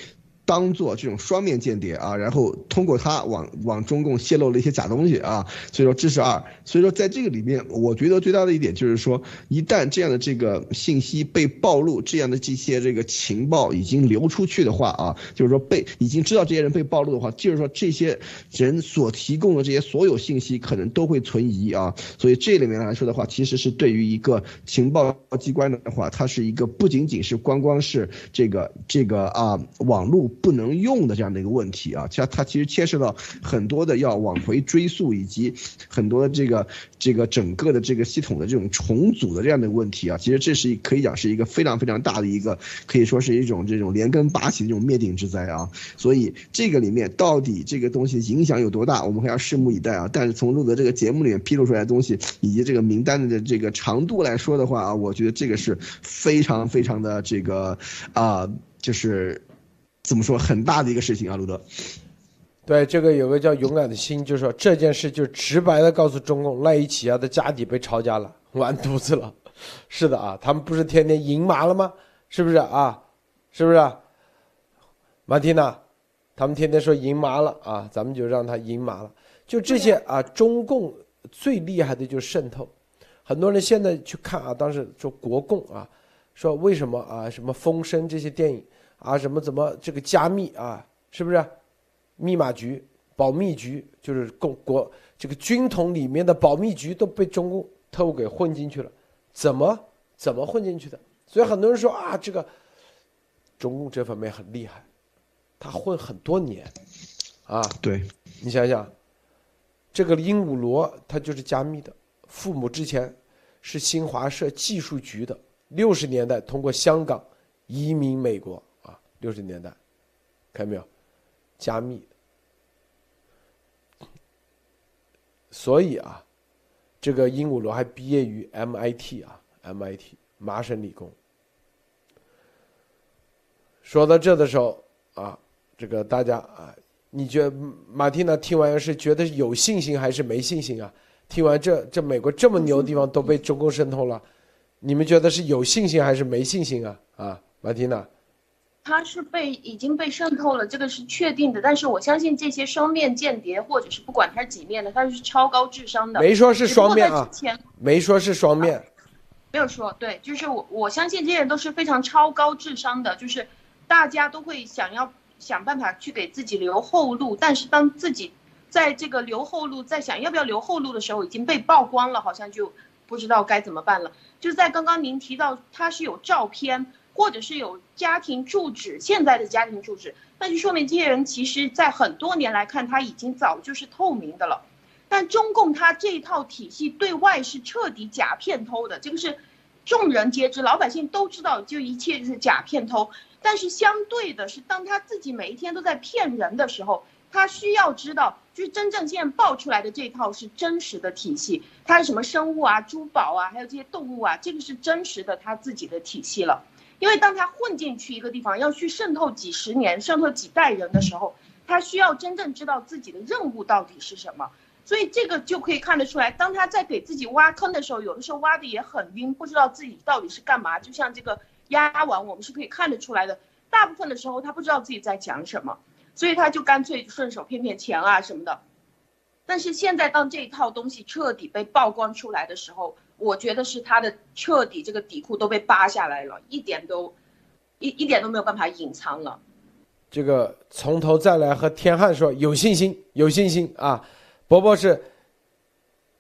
当做这种双面间谍啊，然后通过他往往中共泄露了一些假东西啊，所以说这是二。所以说在这个里面，我觉得最大的一点就是说，一旦这样的这个信息被暴露，这样的这些这个情报已经流出去的话啊，就是说被已经知道这些人被暴露的话，就是说这些人所提供的这些所有信息可能都会存疑啊。所以这里面来说的话，其实是对于一个情报机关的话，它是一个不仅仅是光光是这个这个啊网络。不能用的这样的一个问题啊，它它其实牵涉到很多的要往回追溯，以及很多的这个这个整个的这个系统的这种重组的这样的问题啊，其实这是可以讲是一个非常非常大的一个，可以说是一种这种连根拔起的这种灭顶之灾啊。所以这个里面到底这个东西影响有多大，我们还要拭目以待啊。但是从录的这个节目里面披露出来的东西，以及这个名单的这个长度来说的话啊，我觉得这个是非常非常的这个啊，就是。怎么说很大的一个事情啊，路德。对，这个有个叫勇敢的心，就是说这件事就直白的告诉中共，赖伊奇亚的家底被抄家了，完犊子了。是的啊，他们不是天天赢麻了吗？是不是啊？是不是？马蒂娜，他们天天说赢麻了啊，咱们就让他赢麻了。就这些啊，中共最厉害的就是渗透。很多人现在去看啊，当时说国共啊，说为什么啊，什么风声这些电影。啊，什么怎么这个加密啊？是不是？密码局、保密局，就是共国这个军统里面的保密局都被中共特务给混进去了，怎么怎么混进去的？所以很多人说啊，这个中共这方面很厉害，他混很多年，啊，对，你想想，这个鹦鹉螺它就是加密的，父母之前是新华社技术局的，六十年代通过香港移民美国。六十年代，看到没有？加密。所以啊，这个鹦鹉螺还毕业于 MIT 啊，MIT 麻省理工。说到这的时候啊，这个大家啊，你觉得马蒂娜听完是觉得有信心还是没信心啊？听完这这美国这么牛的地方都被中共渗透了，你们觉得是有信心还是没信心啊？啊，马蒂娜。他是被已经被渗透了，这个是确定的。但是我相信这些双面间谍，或者是不管他是几面的，他是超高智商的。没说是双面啊，没说是双面，没有说对，就是我我相信这些人都是非常超高智商的，就是大家都会想要想办法去给自己留后路，但是当自己在这个留后路，在想要不要留后路的时候，已经被曝光了，好像就不知道该怎么办了。就在刚刚您提到他是有照片。或者是有家庭住址，现在的家庭住址，那就说明这些人其实，在很多年来看，他已经早就是透明的了。但中共他这一套体系对外是彻底假骗偷的，这个是众人皆知，老百姓都知道，就一切就是假骗偷。但是相对的是，当他自己每一天都在骗人的时候，他需要知道就是真正现在爆出来的这套是真实的体系，它是什么生物啊、珠宝啊，还有这些动物啊，这个是真实的他自己的体系了。因为当他混进去一个地方，要去渗透几十年、渗透几代人的时候，他需要真正知道自己的任务到底是什么。所以这个就可以看得出来，当他在给自己挖坑的时候，有的时候挖的也很晕，不知道自己到底是干嘛。就像这个鸭王，我们是可以看得出来的，大部分的时候他不知道自己在讲什么。所以他就干脆顺手骗骗钱啊什么的，但是现在当这一套东西彻底被曝光出来的时候，我觉得是他的彻底这个底裤都被扒下来了，一点都一一点都没有办法隐藏了。这个从头再来和天汉说有信心，有信心啊！伯伯是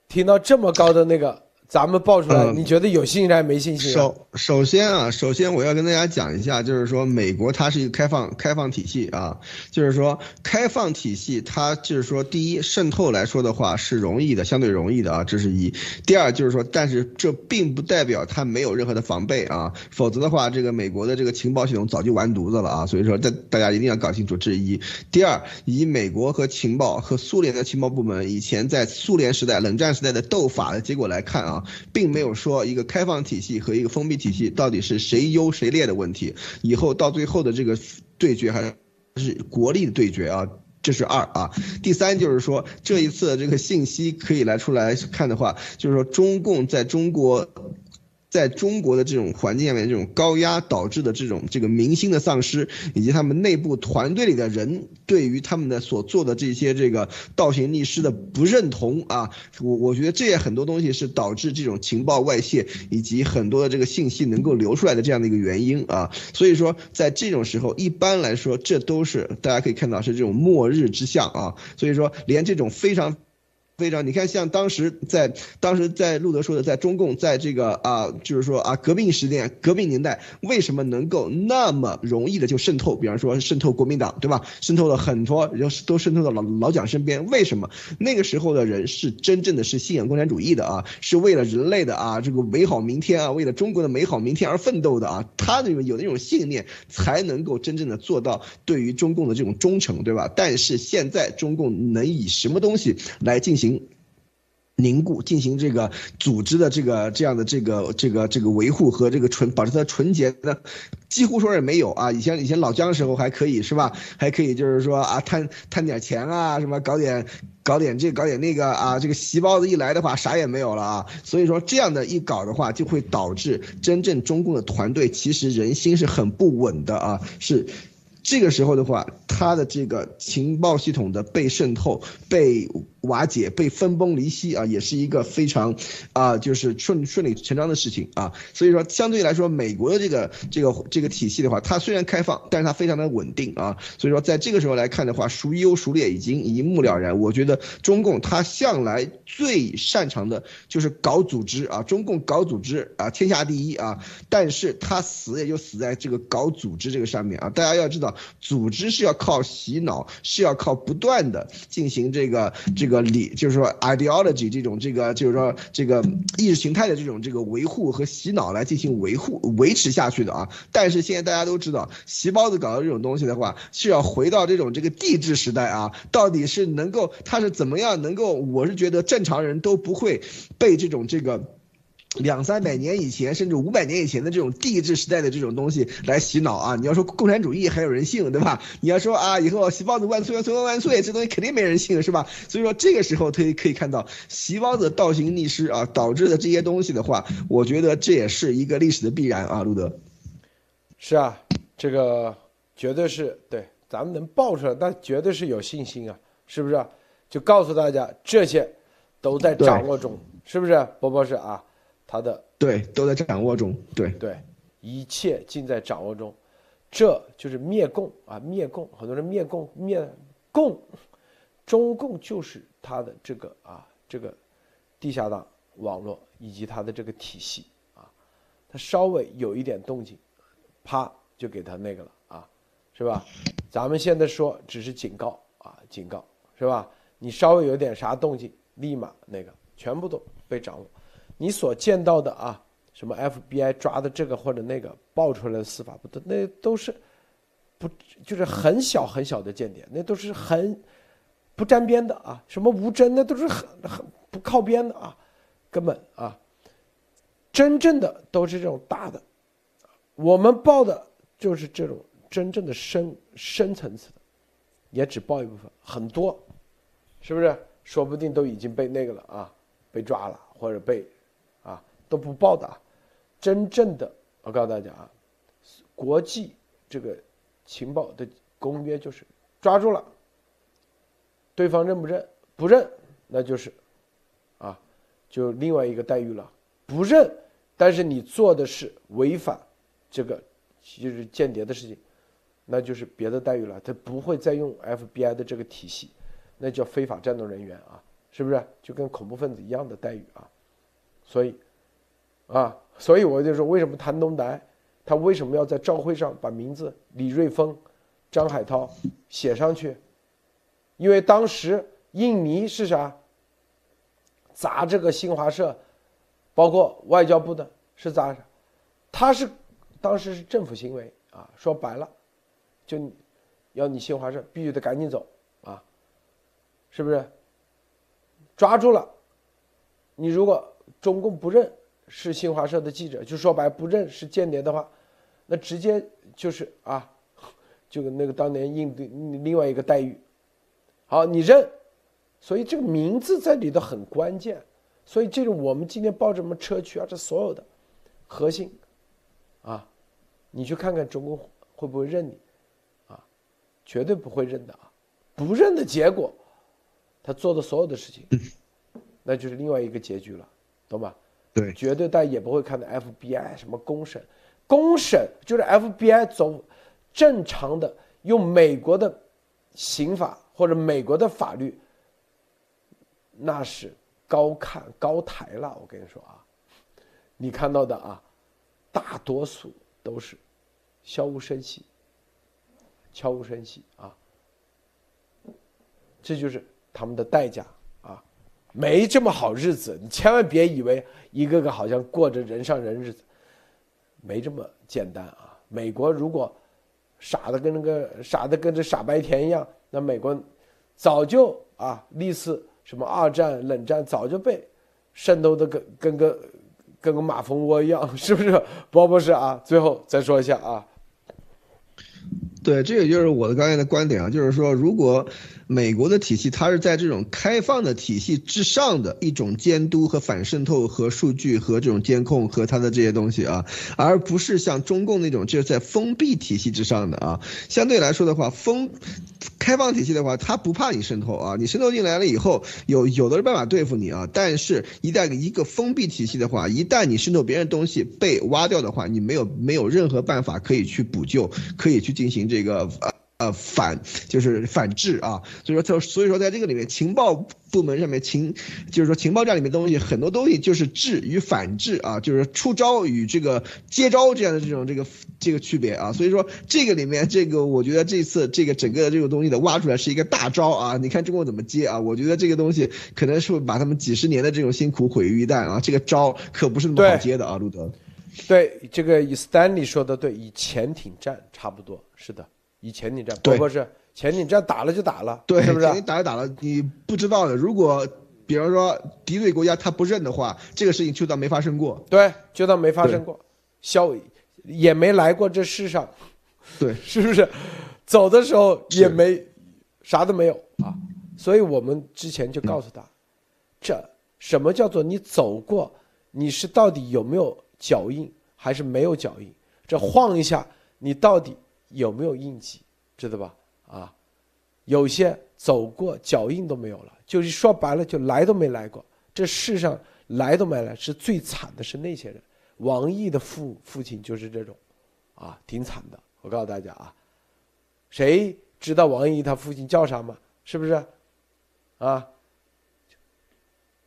听到这么高的那个。咱们爆出来，你觉得有信心还是没信心？首首先啊，首先我要跟大家讲一下，就是说美国它是一个开放开放体系啊，就是说开放体系它就是说第一渗透来说的话是容易的，相对容易的啊，这是一。第二就是说，但是这并不代表它没有任何的防备啊，否则的话，这个美国的这个情报系统早就完犊子了啊。所以说，大大家一定要搞清楚这一。第二，以美国和情报和苏联的情报部门以前在苏联时代冷战时代的斗法的结果来看啊。并没有说一个开放体系和一个封闭体系到底是谁优谁劣的问题，以后到最后的这个对决还是国力的对决啊，这是二啊。第三就是说这一次这个信息可以来出来看的话，就是说中共在中国。在中国的这种环境下面，这种高压导致的这种这个民心的丧失，以及他们内部团队里的人对于他们的所做的这些这个倒行逆施的不认同啊，我我觉得这也很多东西是导致这种情报外泄以及很多的这个信息能够流出来的这样的一个原因啊。所以说，在这种时候，一般来说，这都是大家可以看到是这种末日之象啊。所以说，连这种非常。非常，你看，像当时在当时在路德说的，在中共在这个啊，就是说啊，革命时代、革命年代，为什么能够那么容易的就渗透？比方说渗透国民党，对吧？渗透了很多，然后都渗透到老老蒋身边。为什么那个时候的人是真正的是信仰共产主义的啊？是为了人类的啊这个美好明天啊，为了中国的美好明天而奋斗的啊？他那种有那种信念，才能够真正的做到对于中共的这种忠诚，对吧？但是现在中共能以什么东西来进行？凝固进行这个组织的这个这样的这个这个这个维护和这个纯保持它纯洁的，几乎说是没有啊。以前以前老姜时候还可以是吧？还可以就是说啊贪贪点钱啊什么搞点搞点这搞点那个啊这个席包子一来的话啥也没有了啊。所以说这样的一搞的话，就会导致真正中共的团队其实人心是很不稳的啊。是这个时候的话，他的这个情报系统的被渗透被。瓦解被分崩离析啊，也是一个非常，啊，就是顺顺理成章的事情啊。所以说，相对来说，美国的这个这个这个体系的话，它虽然开放，但是它非常的稳定啊。所以说，在这个时候来看的话，孰优孰劣已经一目了然。我觉得中共它向来最擅长的就是搞组织啊，中共搞组织啊，天下第一啊。但是它死也就死在这个搞组织这个上面啊。大家要知道，组织是要靠洗脑，是要靠不断的进行这个这。个个理就是说，ideology 这种这个就是说这个意识形态的这种这个维护和洗脑来进行维护维持下去的啊。但是现在大家都知道，习包子搞的这种东西的话，是要回到这种这个帝制时代啊。到底是能够他是怎么样能够？我是觉得正常人都不会被这种这个。两三百年以前，甚至五百年以前的这种帝制时代的这种东西来洗脑啊！你要说共产主义还有人性，对吧？你要说啊，以后习包子万岁万岁万岁，这东西肯定没人信，是吧？所以说这个时候可以可以看到习包子倒行逆施啊，导致的这些东西的话，我觉得这也是一个历史的必然啊，路德。是啊，这个绝对是对，咱们能爆出来，但绝对是有信心啊，是不是？就告诉大家，这些都在掌握中，是不是？波波是啊。他的对都在掌握中，对对，一切尽在掌握中，这就是灭共啊！灭共，很多人灭共灭共，中共就是他的这个啊这个地下党网络以及他的这个体系啊，他稍微有一点动静，啪就给他那个了啊，是吧？咱们现在说只是警告啊，警告是吧？你稍微有点啥动静，立马那个全部都被掌握。你所见到的啊，什么 FBI 抓的这个或者那个爆出来的司法不都那都是不就是很小很小的间谍，那都是很不沾边的啊，什么吴征那都是很很不靠边的啊，根本啊，真正的都是这种大的，我们报的就是这种真正的深深层次的，也只报一部分，很多，是不是？说不定都已经被那个了啊，被抓了或者被，都不报的，真正的我告诉大家啊，国际这个情报的公约就是抓住了。对方认不认？不认，那就是，啊，就另外一个待遇了。不认，但是你做的是违反这个就是间谍的事情，那就是别的待遇了。他不会再用 FBI 的这个体系，那叫非法战斗人员啊，是不是？就跟恐怖分子一样的待遇啊。所以，啊，所以我就说，为什么谭东来他为什么要在照会上把名字李瑞峰、张海涛写上去？因为当时印尼是啥？砸这个新华社，包括外交部的，是砸？他是当时是政府行为啊，说白了，就要你新华社必须得赶紧走啊，是不是？抓住了，你如果中共不认是新华社的记者，就说白不认是间谍的话，那直接就是啊，就那个当年印度另外一个待遇。好，你认，所以这个名字在里头很关键，所以这个我们今天报什么车区啊，这所有的核心，啊，你去看看中共会不会认你，啊，绝对不会认的啊，不认的结果，他做的所有的事情，那就是另外一个结局了，懂吧？对，绝对但也不会看到 FBI 什么公审，公审就是 FBI 走正常的用美国的刑法。或者美国的法律，那是高看高抬了。我跟你说啊，你看到的啊，大多数都是悄无声息，悄无声息啊。这就是他们的代价，没这么好日子。你千万别以为一个个好像过着人上人日子，没这么简单啊。美国如果傻的跟那个傻的跟这傻白甜一样。那美国早就啊，历次什么二战、冷战早就被渗透的跟跟个跟个马蜂窝一样，是不是？包博士啊，最后再说一下啊。对，这个就是我的刚才的观点啊，就是说，如果美国的体系它是在这种开放的体系之上的一种监督和反渗透和数据和这种监控和它的这些东西啊，而不是像中共那种就是在封闭体系之上的啊，相对来说的话，封开放体系的话，它不怕你渗透啊，你渗透进来了以后，有有的是办法对付你啊，但是一旦一个封闭体系的话，一旦你渗透别人东西被挖掉的话，你没有没有任何办法可以去补救，可以去进行。这个呃呃反就是反制啊，所以说他所以说在这个里面情报部门上面情就是说情报站里面东西很多东西就是制与反制啊，就是出招与这个接招这样的这种这个这个区别啊，所以说这个里面这个我觉得这次这个整个这个东西的挖出来是一个大招啊，你看中国怎么接啊？我觉得这个东西可能是把他们几十年的这种辛苦毁于一旦啊，这个招可不是那么好接的啊，路德。对，这个以 Stanley 说的对，以潜艇战差不多，是的，以潜艇战，不不是潜艇战打了就打了，对，是不是？你打了打了，你不知道的。如果比方说敌对国家他不认的话，这个事情就当没发生过，对，就当没发生过，消也没来过这世上，对，是不是？走的时候也没啥都没有啊，所以我们之前就告诉他，这什么叫做你走过？你是到底有没有？脚印还是没有脚印，这晃一下，你到底有没有印记，知道吧？啊，有些走过脚印都没有了，就是说白了，就来都没来过。这世上来都没来，是最惨的是那些人。王毅的父父亲就是这种，啊，挺惨的。我告诉大家啊，谁知道王毅他父亲叫啥吗？是不是？啊，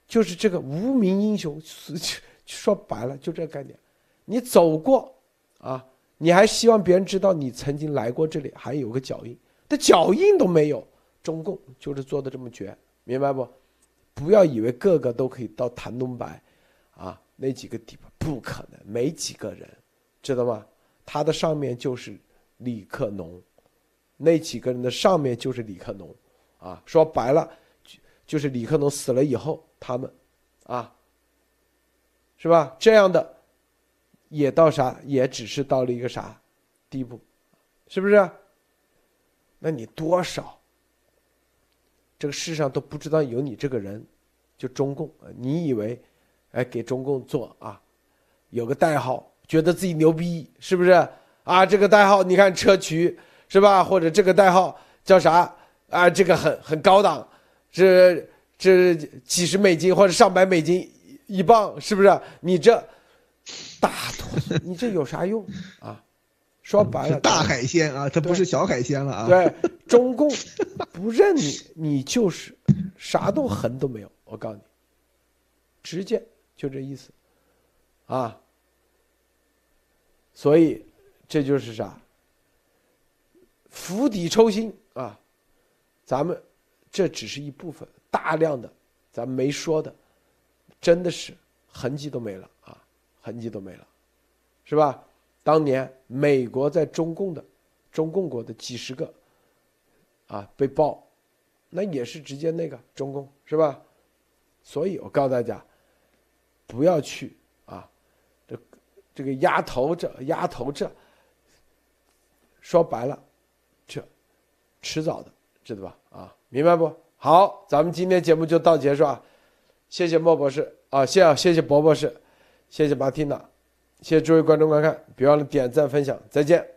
就是这个无名英雄。说白了就这个概念，你走过，啊，你还希望别人知道你曾经来过这里，还有个脚印，这脚印都没有。中共就是做的这么绝，明白不？不要以为个个都可以到谭东白，啊，那几个地方不可能，没几个人，知道吗？他的上面就是李克农，那几个人的上面就是李克农，啊，说白了，就就是李克农死了以后，他们，啊，是吧？这样的，也到啥，也只是到了一个啥地步，是不是？那你多少，这个世上都不知道有你这个人，就中共，你以为，哎，给中共做啊，有个代号，觉得自己牛逼，是不是？啊，这个代号你看车渠是吧？或者这个代号叫啥？啊，这个很很高档，这这几十美金或者上百美金一磅，是不是？你这大坨，你这有啥用啊？说白了，大海鲜啊，它不是小海鲜了啊。对，中共不认你，你就是啥都痕都没有。我告诉你，直接就这意思，啊。所以这就是啥？釜底抽薪啊！咱们这只是一部分，大量的咱们没说的，真的是痕迹都没了啊，痕迹都没了，是吧？当年美国在中共的中共国的几十个啊被爆，那也是直接那个中共是吧？所以我告诉大家，不要去啊，这这个压头这压头这，说白了，这迟早的，知道吧？啊，明白不？好，咱们今天节目就到结束啊，谢谢莫博士啊，谢谢谢博博士，谢谢马蒂娜。谢谢诸位观众观看，别忘了点赞分享，再见。